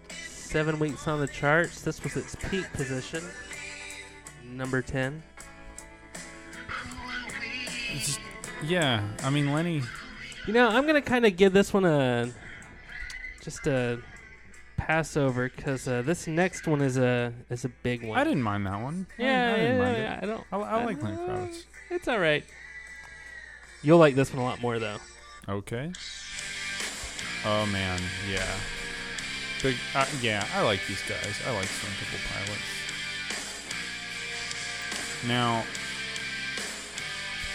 Seven weeks on the charts. This was its peak position. Number 10. It's yeah, I mean Lenny. You know, I'm gonna kind of give this one a just a pass over because uh, this next one is a is a big one. I didn't mind that one. I Yeah, didn't, I didn't yeah, mind yeah, it. I don't. I, I like uh, Lenny Kravitz. It's all right. You'll like this one a lot more though. Okay. Oh man, yeah. Big, uh, yeah, I like these guys. I like Stone Temple Pilots. Now,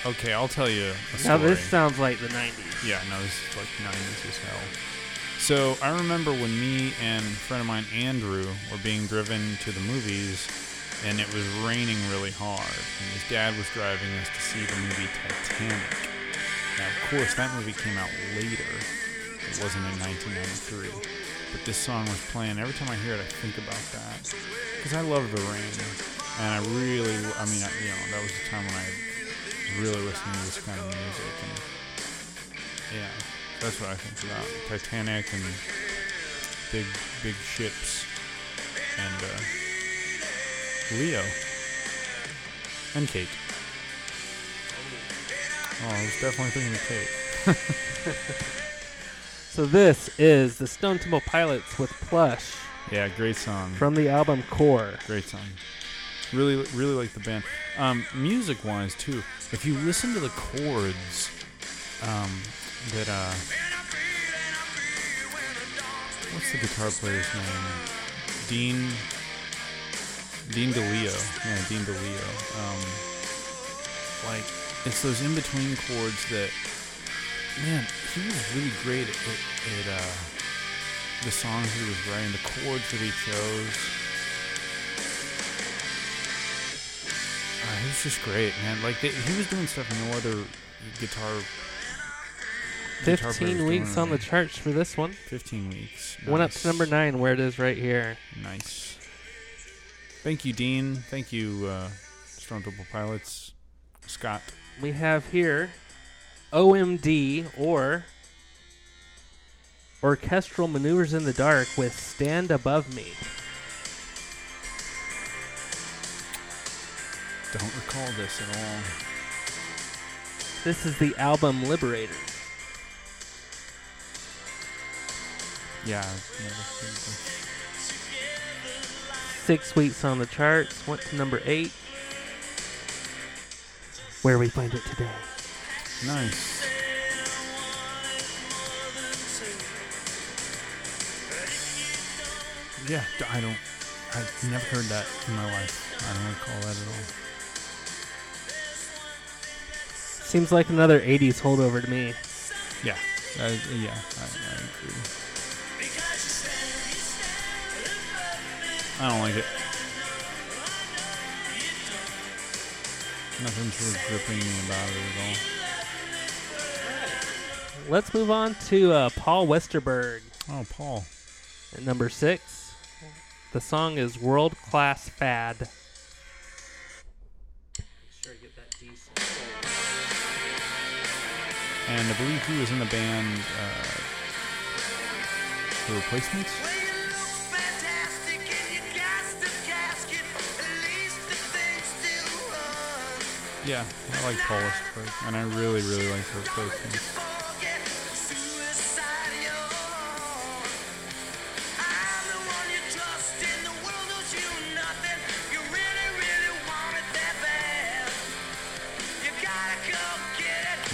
okay, I'll tell you. Now this sounds like the '90s. Yeah, no, this is like 90s as hell. So I remember when me and a friend of mine, Andrew, were being driven to the movies, and it was raining really hard, and his dad was driving us to see the movie Titanic. Now, of course, that movie came out later. It wasn't in 1993. But this song was playing. Every time I hear it, I think about that. Because I love the rain. And I really, I mean, I, you know, that was the time when I really listening to this kind of music. And yeah, that's what I think about Titanic and big, big ships and uh, Leo and Kate. Oh, I was definitely thinking of Kate. So this is the Stone Temple Pilots with "Plush" Yeah, great song. from the album "Core." Great song. Really, really like the band. Um, music wise too, if you listen to the chords, um, that uh, what's the guitar player's name? Dean. Dean DeLeo. Yeah, Dean DeLeo. Um, like it's those in between chords that, man, he was really great at, at, at uh, the songs he was writing, the chords that he chose. Was just great, man. Like they, he was doing stuff no other guitar. guitar player was 15 doing weeks on the charts for this one. Fifteen weeks. Went up to number nine, where it is right here. Nice. Thank you, Dean. Thank you, uh, Stone Temple Pilots. Scott. We have here OMD or Orchestral Maneuvers in the Dark with Stand Above Me. Don't recall this at all. This is the album Liberator. Yeah. I've never heard this. Six weeks on the charts, went to number eight. Where we find it today. Nice. Yeah, I don't. I've never heard that in my life. I don't recall that at all. Seems like another 80s holdover to me. Yeah. Uh, yeah, I, I agree. I don't like it. Nothing's really gripping me about it at all. Let's move on to uh, Paul Westerberg Oh, Paul. at number six. The song is World Class Fad. And I believe he was in the band uh, The Replacements. Yeah, I like Paul Westerberg, and I really, really like The Replacements.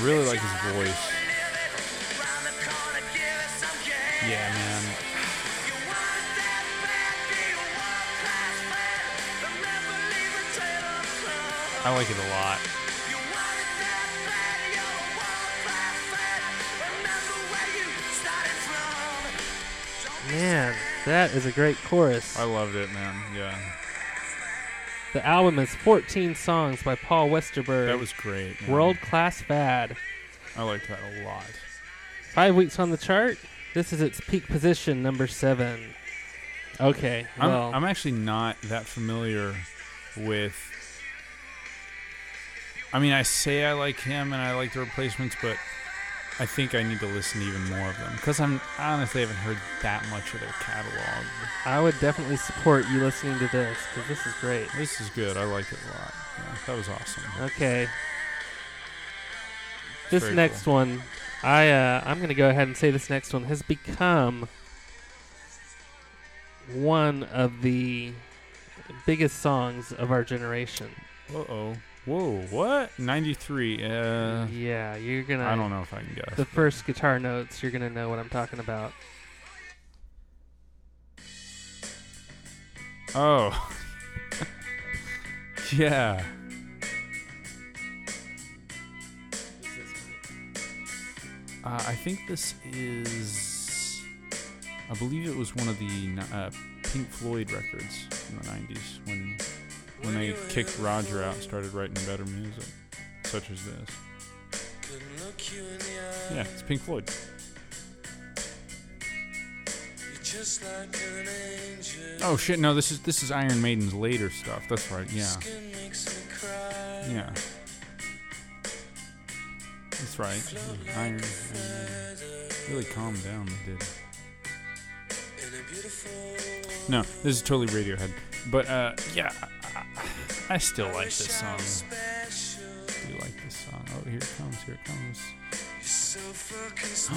Really like his voice. Yeah, man. I like it a lot. Man, that is a great chorus. I loved it, man. Yeah, The album is 14 songs by Paul Westerberg. that was great. man. World Class Fad. I liked that a lot. Five weeks on the chart. This is its peak position, number seven. Okay, I'm, well, I'm actually not that familiar with. I mean, I say I like him and I like the replacements, but I think I need to listen to even more of them because I'm honestly haven't heard that much of their catalog. I would definitely support you listening to this because this is great. This is good. I like it a lot. Yeah, that was awesome. Okay. This next one, I uh, I'm gonna go ahead and say this next one has become one of the biggest songs of our generation. Uh oh. Whoa. What? 93. Uh, yeah, you're gonna. I don't know if I can guess. The first guitar notes, you're gonna know what I'm talking about. Oh. yeah. Uh, I think this is. I believe it was one of the uh, Pink Floyd records in the '90s when when they kicked Roger out and started writing better music, such as this. Yeah, it's Pink Floyd. Oh shit! No, this is this is Iron Maiden's later stuff. That's right. Yeah. Yeah. That's right. Iron, Maiden. Really calmed down. They did. No, this is totally Radiohead. But uh, yeah, I, still like this song. I do like this song. Oh, here it comes. Here it comes.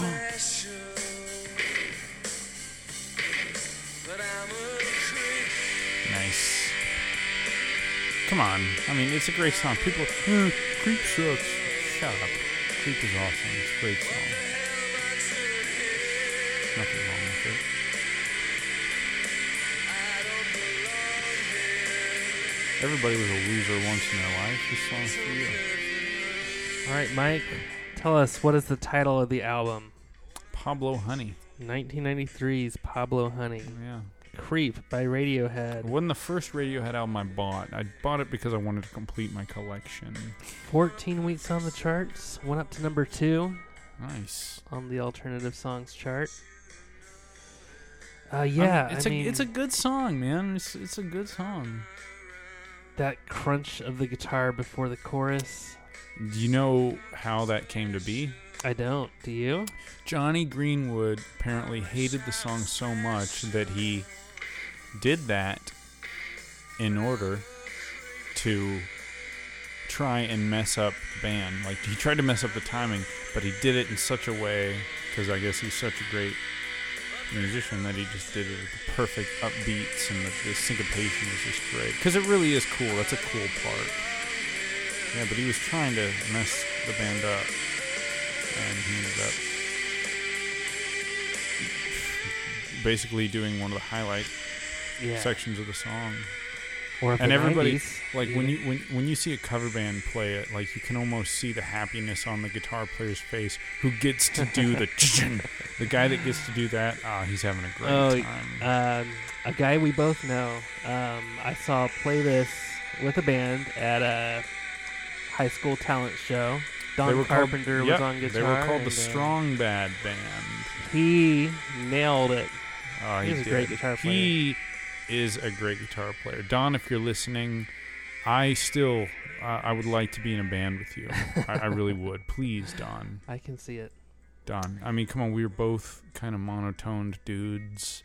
Nice. Come on. I mean, it's a great song. People, "Eh, Creep sucks. Shut up. Creep is awesome. It's a great song. Nothing wrong with it. Everybody was a loser once in their life. This song's for you. All right, Mike, tell us what is the title of the album? Pablo Honey. 1993's Pablo Honey. Yeah. Creep by Radiohead. It wasn't the first Radiohead album I bought. I bought it because I wanted to complete my collection. 14 weeks on the charts. Went up to number two Nice. on the alternative songs chart. Uh, yeah, it's I a mean, it's a good song, man. It's it's a good song. That crunch of the guitar before the chorus. Do you know how that came to be? I don't. Do you? Jonny Greenwood apparently hated the song so much that he did that in order to try and mess up the band. Like he tried to mess up the timing, but he did it in such a way because I guess he's such a great musician that he just did it with the perfect upbeats and the, the syncopation was just great. Because it really is cool. That's a cool part. Yeah, but he was trying to mess the band up, and he ended up basically doing one of the highlight Yeah. sections of the song. Or and everybody 90s, like when you when when you see a cover band play it, like you can almost see the happiness on the guitar player's face who gets to do the the guy that gets to do that. Ah, he's having a great Oh, time. um, a guy we both know. Um, I saw play this with a band at a high school talent show. Don were called- Carpenter was yep, on guitar. They were called the uh, Strong Bad Band. He nailed it. Oh, He's he a great did. guitar player. He is a great guitar player. Don, if you're listening, I still uh, I would like to be in a band with you. I, I really would. Please, Don. I can see it. Don. I mean, come on. We are both kind of monotoned dudes.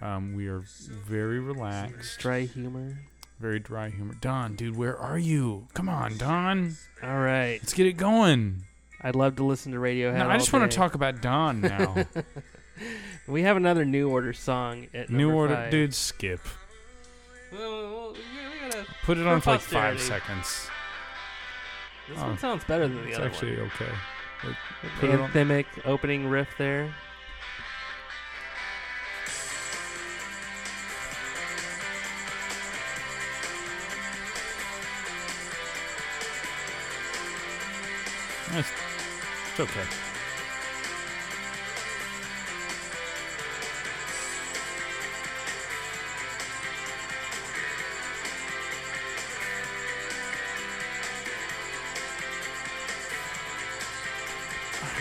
Um, we are very relaxed, Dry humor. very dry humor. Don, dude, where are you? Come on, Don. All right. Let's get it going. I'd love to listen to Radiohead. No, I just want to talk about Don now. We have another New Order song at New number order, five. dude. Skip. Well, well, we we gotta, Put it For on for like five posterity. seconds. this Oh. one sounds better than the It's other actually okay. one. put it on- Anthemic opening riff there. It's, it's okay.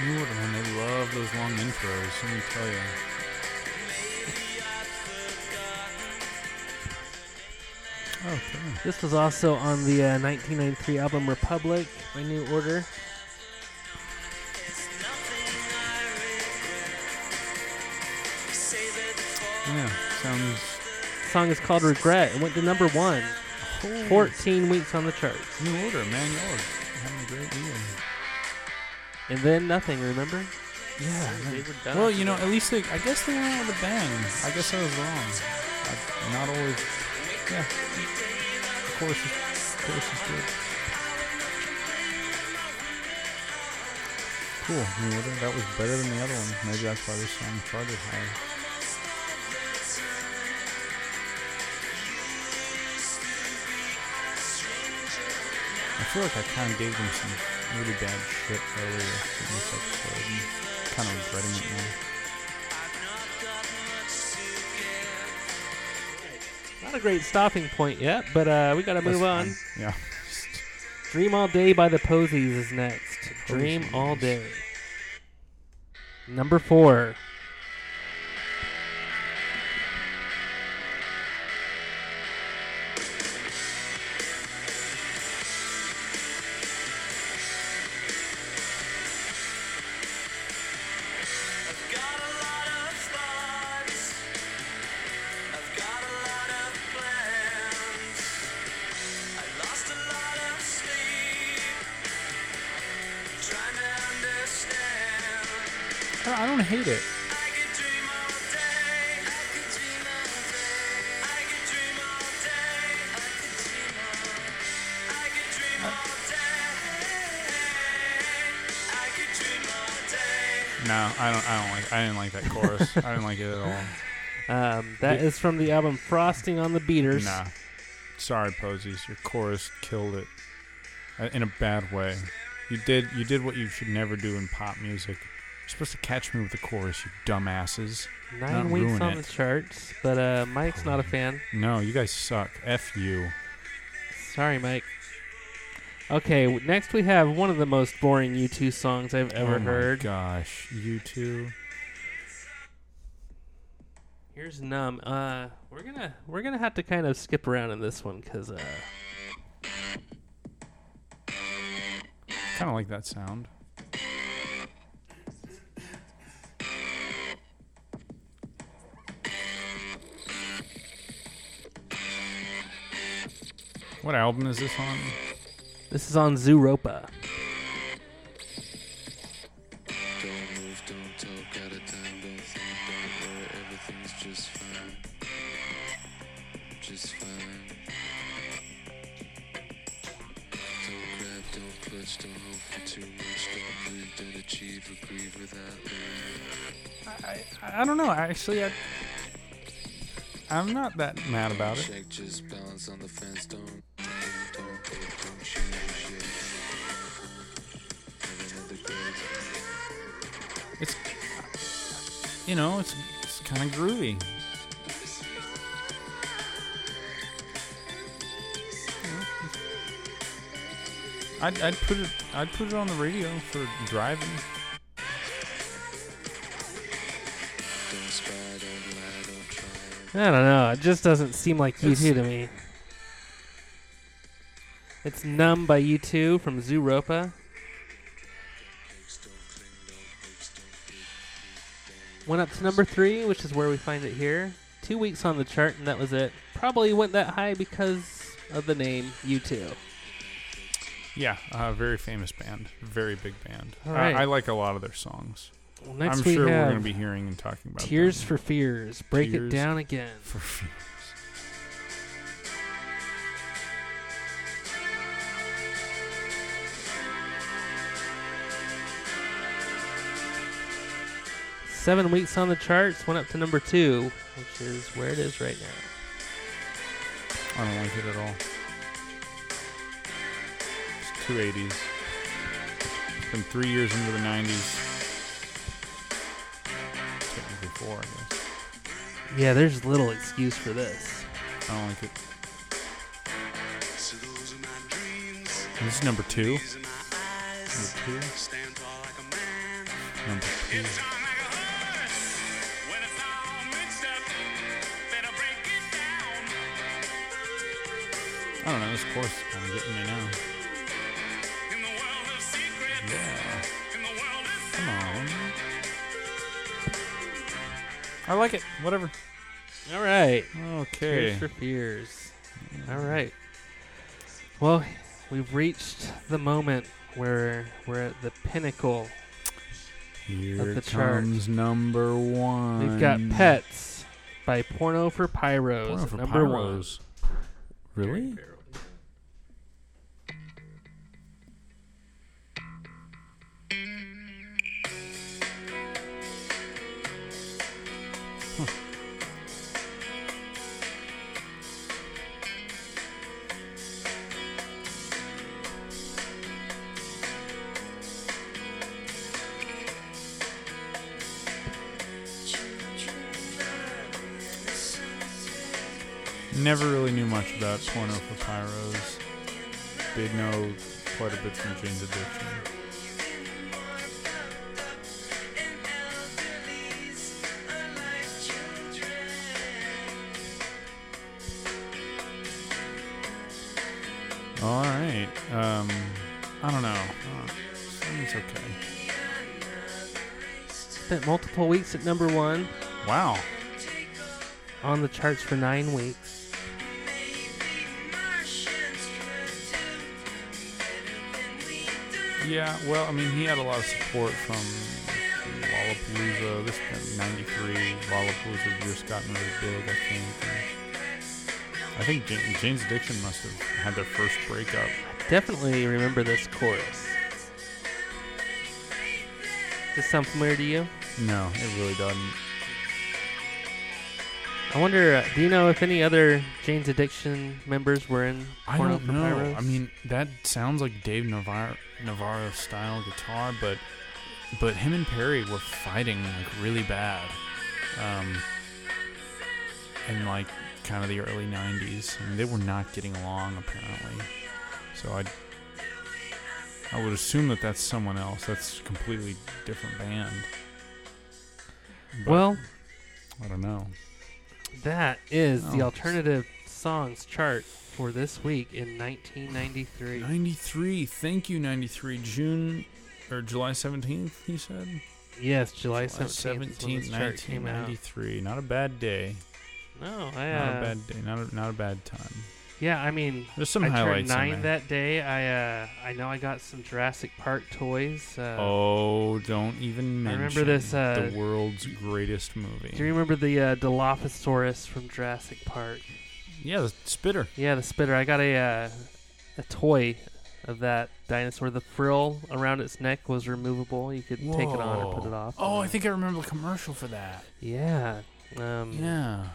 New Order, man, they love those long intros. Let me tell you. Okay. This was also on the uh, 1993 album Republic by New Order. Yeah, sounds. The song is called Regret. It went to number one. 14 weeks on the charts. New Order, man, y'all are having a great year. And then nothing, remember? Yeah. They were done. Well, you know, at least they, I guess they went out with a bang. I guess I was wrong. I, not always. Yeah. Of course, of course, is good. Cool. That was better than the other one. Maybe that's why this song charted higher. Feel like I kind of gave them some really bad shit earlier in this episode. and kind of regretting it now. Not a great stopping point yet, but uh, we gotta move That's on. Yeah. Dream All Day by the Posies is next. Dream All Day. Number four. it. No, I don't. I don't like. I didn't like that chorus. I didn't like it at all. Um, that is from the album "Frosting on the Beaters." Nah, sorry, Posies. Your chorus killed it uh, in a bad way. You did. You did what you should never do in pop music. You're supposed to catch me with the chorus, you dumbasses. Nine Not weeks on it. the charts, but uh, Mike's not a fan. No, you guys suck. F you. Sorry, Mike. Okay, next we have one of the most boring U2 songs I've ever oh my heard. Gosh, you two. Here's Numb. Uh, we're gonna we're gonna have to kind of skip around in this one because uh, Kind of like that sound. Much, album is this on? This is on grieve without living. I, I don't know. Actually, I, I'm not that mad about it. You know, it's it's kind of groovy. I'd, I'd put it I'd put it on the radio for driving. Don't spy, don't lie, don't try. I don't know. It just doesn't seem like U2 It's- to me. It's Numb by U2 from Zooropa. Went up to number three, which is where we find it here. Two weeks on the chart, and that was it. Probably went that high because of the name U2. Yeah, uh, very famous band, very big band. All right. I like a lot of their songs. Well, next I'm we sure we're have going to be hearing and talking about Tears them for Fears. Break Tears it down again. Seven weeks on the charts, went up to number two, which is where it is right now. I don't like it at all. It's two eighties. Been three years into the nineties. Technically four, I guess. Yeah, there's little excuse for this. I don't like it. So those are my dreams. This is number two. These are my eyes. Number two. Stand tall like a man. Number two. I don't know. This course is kind of getting me now. In the world of secrets. Yeah. In the world of Come on. I like it. Whatever. All right. Okay. Tears for Fears. All right. Well, we've reached the moment where we're at the pinnacle. Here of the it chart. comes number one. We've got Pets by Porno for Pyros Porno for number Pyros. Really? Never really knew much about Porno for Pyros. Did know quite a bit from Jane's Addiction. All right. Um, I don't know. It's okay. Spent multiple weeks at number one Wow. on the charts for nine weeks. Yeah. Well, I mean, he had a lot of support from Lollapalooza. This been '93. Lollapalooza just gotten really big, I think. I think Jane, Jane's Addiction must have had their first breakup. Definitely remember this chorus. Does sound familiar to you? No, it really doesn't. I wonder. Uh, do you know if any other Jane's Addiction members were in? I Porno don't know. I mean, that sounds like Dave Navarro, Navarro style guitar, but but him and Perry were fighting like really bad, um, in like kind of the early '90s. I mean, they were not getting along apparently. So I I would assume that that's someone else. That's a completely different band. But well, I don't know. that is the Oh. alternative songs chart for this week in 1993. 93. Thank you, 93. June or July 17th, you said? Yes, July July 17th, is when this chart came out. 1993. Not a bad day. No, I Not a uh, bad day. Not a, not a bad time. yeah, I mean, There's some I highlights in nine that day. I uh, I know I got some Jurassic Park toys. Uh, oh, don't even I mention remember this, uh, the world's greatest movie. Do you remember the uh, Dilophosaurus from Jurassic Park? Yeah, the spitter. Yeah, the spitter. I got a uh, a toy of that dinosaur. The frill around its neck was removable. You could take it on or put it off. Oh, I think I remember the commercial for that. Yeah. Um, Yeah.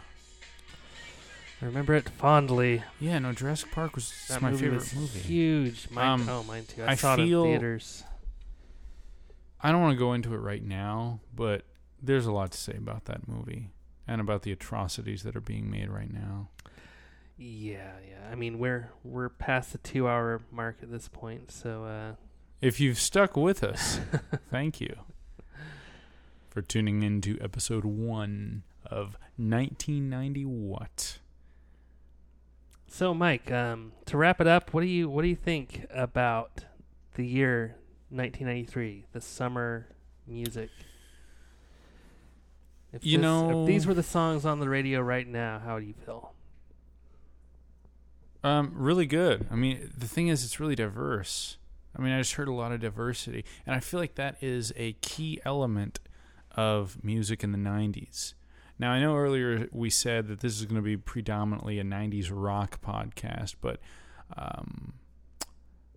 I remember it fondly. Yeah, no, Jurassic Park was That my favorite was movie. Huge. Mine, Um, oh, mine too. I, I saw it in theaters. I don't want to go into it right now, but there's a lot to say about that movie and about the atrocities that are being made right now. Yeah, yeah. I mean, we're we're past the two-hour mark at this point, so uh, If you've stuck with us, thank you for tuning in to episode one of 1990 What. So, Mike, um, to wrap it up, what do you what do you think about the year 1993, the summer music? If You this- know- if these were the songs on the radio right now, how do you feel? Um, really good. I mean, the thing is, it's really diverse. I mean, I just heard a lot of diversity, and I feel like that is a key element of music in the '90s. Now, I know earlier we said that this is going to be predominantly a '90s rock podcast, but um,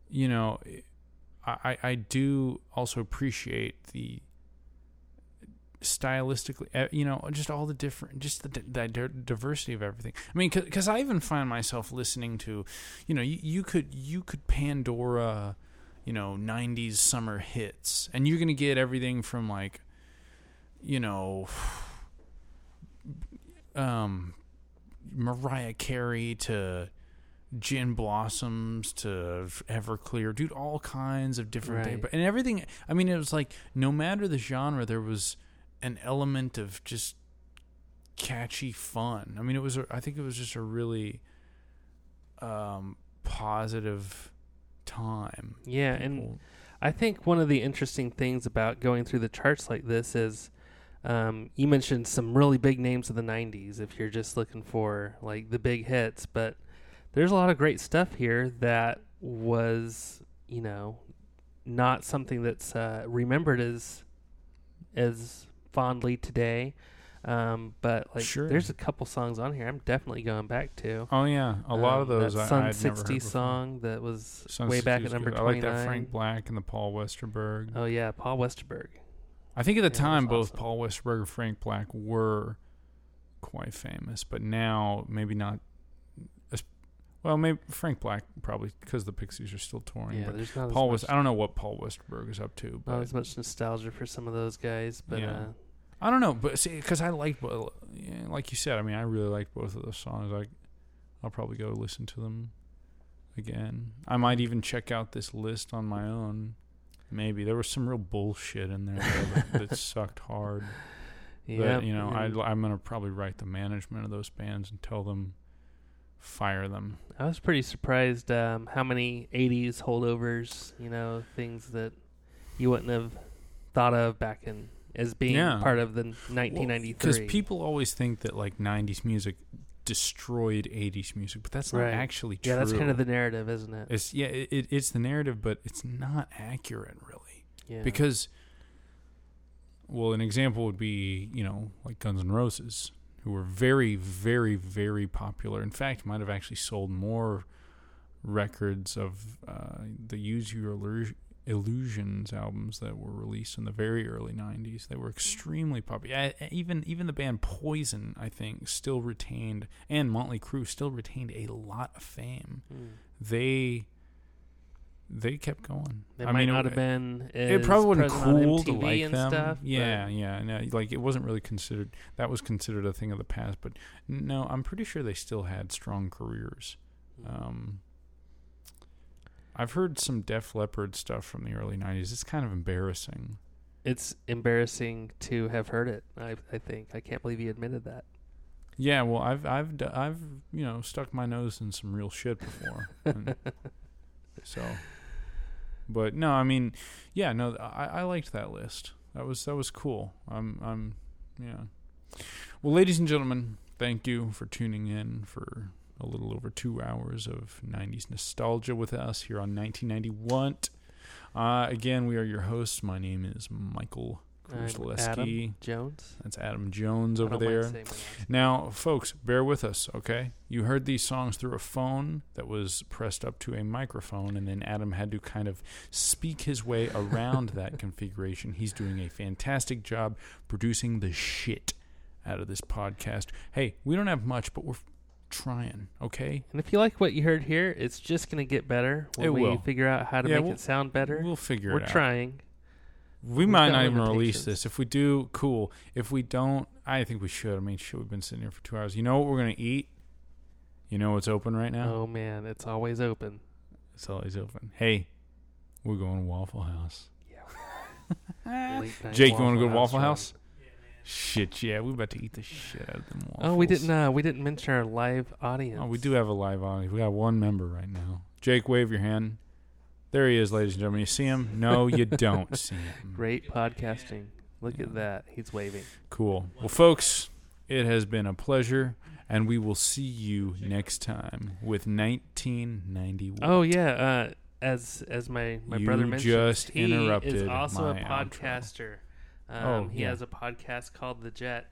you know, I I do also appreciate the stylistically, you know, just all the different, just the, the diversity of everything. I mean, because I even find myself listening to, you know, you, you could you could Pandora, you know, '90s summer hits, and you're gonna get everything from like, you know, um, Mariah Carey to. Gin Blossoms to Everclear, dude, all kinds of different, Right. but and everything. I mean, it was like no matter the genre, there was an element of just catchy fun. I mean, it was. A, I think it was just a really um, positive time. Yeah, and I think one of the interesting things about going through the charts like this is um, you mentioned some really big names of the 90s if you're just looking for like the big hits, but there's a lot of great stuff here that was, you know, not something that's uh, remembered as as fondly today. Um, but like, Sure. there's a couple songs on here I'm definitely going back to. oh yeah, a lot Um, of those that I, Sun I'd never 60 heard before. song that was Sun way back 60 at number good. I like that Frank Black and the Paul Westerberg. Oh yeah, Paul Westerberg. I think at the Yeah, time both awesome. Paul Westerberg and Frank Black were quite famous, but now maybe not. as- Well, maybe Frank Black probably because the Pixies are still touring. Yeah, but there's not Paul as was. I don't know what Paul Westerberg is up to, not but as much nostalgia for some of those guys, but Yeah. uh, I don't know. But see, because I like, like you said, I mean, I really like both of those songs. I, I'll probably go listen to them again. I might even check out this list on my own. Maybe there was some real bullshit in there that, that sucked hard. yeah, But, you know, I, I'm gonna probably write the management of those bands and tell them fire them. I was pretty surprised um, how many '80s holdovers, you know, things that you wouldn't have thought of back in as being Yeah. part of the 1993. Because people always think that like '90s music destroyed '80s music, but that's not Right. actually true. yeah, that's kind of the narrative, isn't it? It's yeah, it, it, it's the narrative, but it's not accurate really. yeah. Because, well, an example would be you know like Guns N' Roses, who were very, very, very popular. In fact, might have actually sold more records of uh, the Use Your Illusion, Illusions albums that were released in the very early '90s. They were extremely popular. Even even the band Poison, I think, still retained, and Motley Crue still retained a lot of fame. Hmm. They they kept going. They I might mean, not it, have been. it probably have cool to like and them. Stuff, yeah, yeah. No, like it wasn't really considered. That was considered a thing of the past. But no, I'm pretty sure they still had strong careers. Mm. Um, I've heard some Def Leppard stuff from the early '90s. It's kind of embarrassing. it's embarrassing to have heard it. I I think I can't believe he admitted that. Yeah, well, I've I've I've you know stuck my nose in some real shit before. so, but no, I mean, yeah, no, I, I liked that list. That was that was cool. I'm I'm yeah. Well, ladies and gentlemen, thank you for tuning in for a little over two hours of '90s nostalgia with us here on 1990 What. Uh, again, we are your hosts. My name is Michael. Adam Jones That's Adam Jones over there. saying my last Now, folks, bear with us, okay? You heard these songs through a phone that was pressed up to a microphone, and then Adam had to kind of speak his way around that configuration. He's doing a fantastic job producing the shit out of this podcast. Hey, we don't have much, but we're trying, okay? And if you like what you heard here, it's just going to get better when It we will. figure out how to Yeah, make we'll- it sound better. We'll figure We're it out. We're trying. We We've might not even release this. If we do, cool. If we don't, I think we should. I mean, shit, we've been sitting here for two hours. You know what we're to eat? You know what's open right now? Oh man, it's always open. It's always open. Hey, we're going to Waffle House. Night Jake, you want to go to Waffle. House? Shit, yeah, we're about to eat the shit out of them waffles. Oh, we didn't. Uh, we didn't mention our live audience. Oh, we do have a live audience. We got one member right now. Jake, wave your hand. There he is, ladies and gentlemen. You see him? No, you don't see him. Great podcasting. Look Yeah. at that. He's waving. Cool. Well, folks, it has been a pleasure, and we will see you next time with 1991. Oh yeah. Uh, as as my my You brother mentioned, just he interrupted is also a outro. Um, Oh, he yeah. has a podcast called The Jet,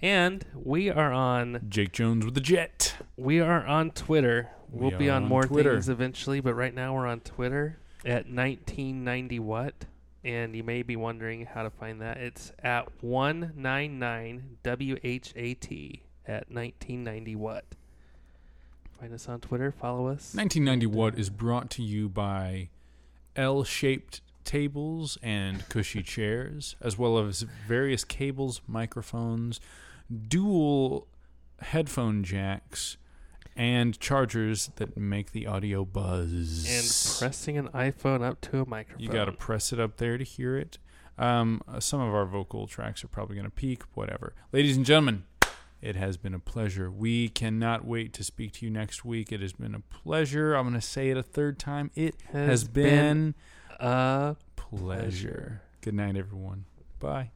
and we are on Jake Jones with the jet. we are on Twitter. We We'll be on on more Twitter. things eventually, but right now we're on Twitter at 1990 what. And you may be wondering how to find that. It's at 199 WHAT at 1990 what. Find us on Twitter. Follow us. 1990 What is brought to you by L shaped tables and cushy chairs, as well as various cables, microphones, dual headphone jacks, and chargers that make the audio buzz. And pressing an iPhone up to a microphone. you got to press it up there to hear it. Um, some of our vocal tracks are probably going to peak, whatever. Ladies and gentlemen, it has been a pleasure. We cannot wait to speak to you next week. It has been a pleasure. I'm going to say it a third time. It has, Has been, been a pleasure. Good night, everyone. Bye.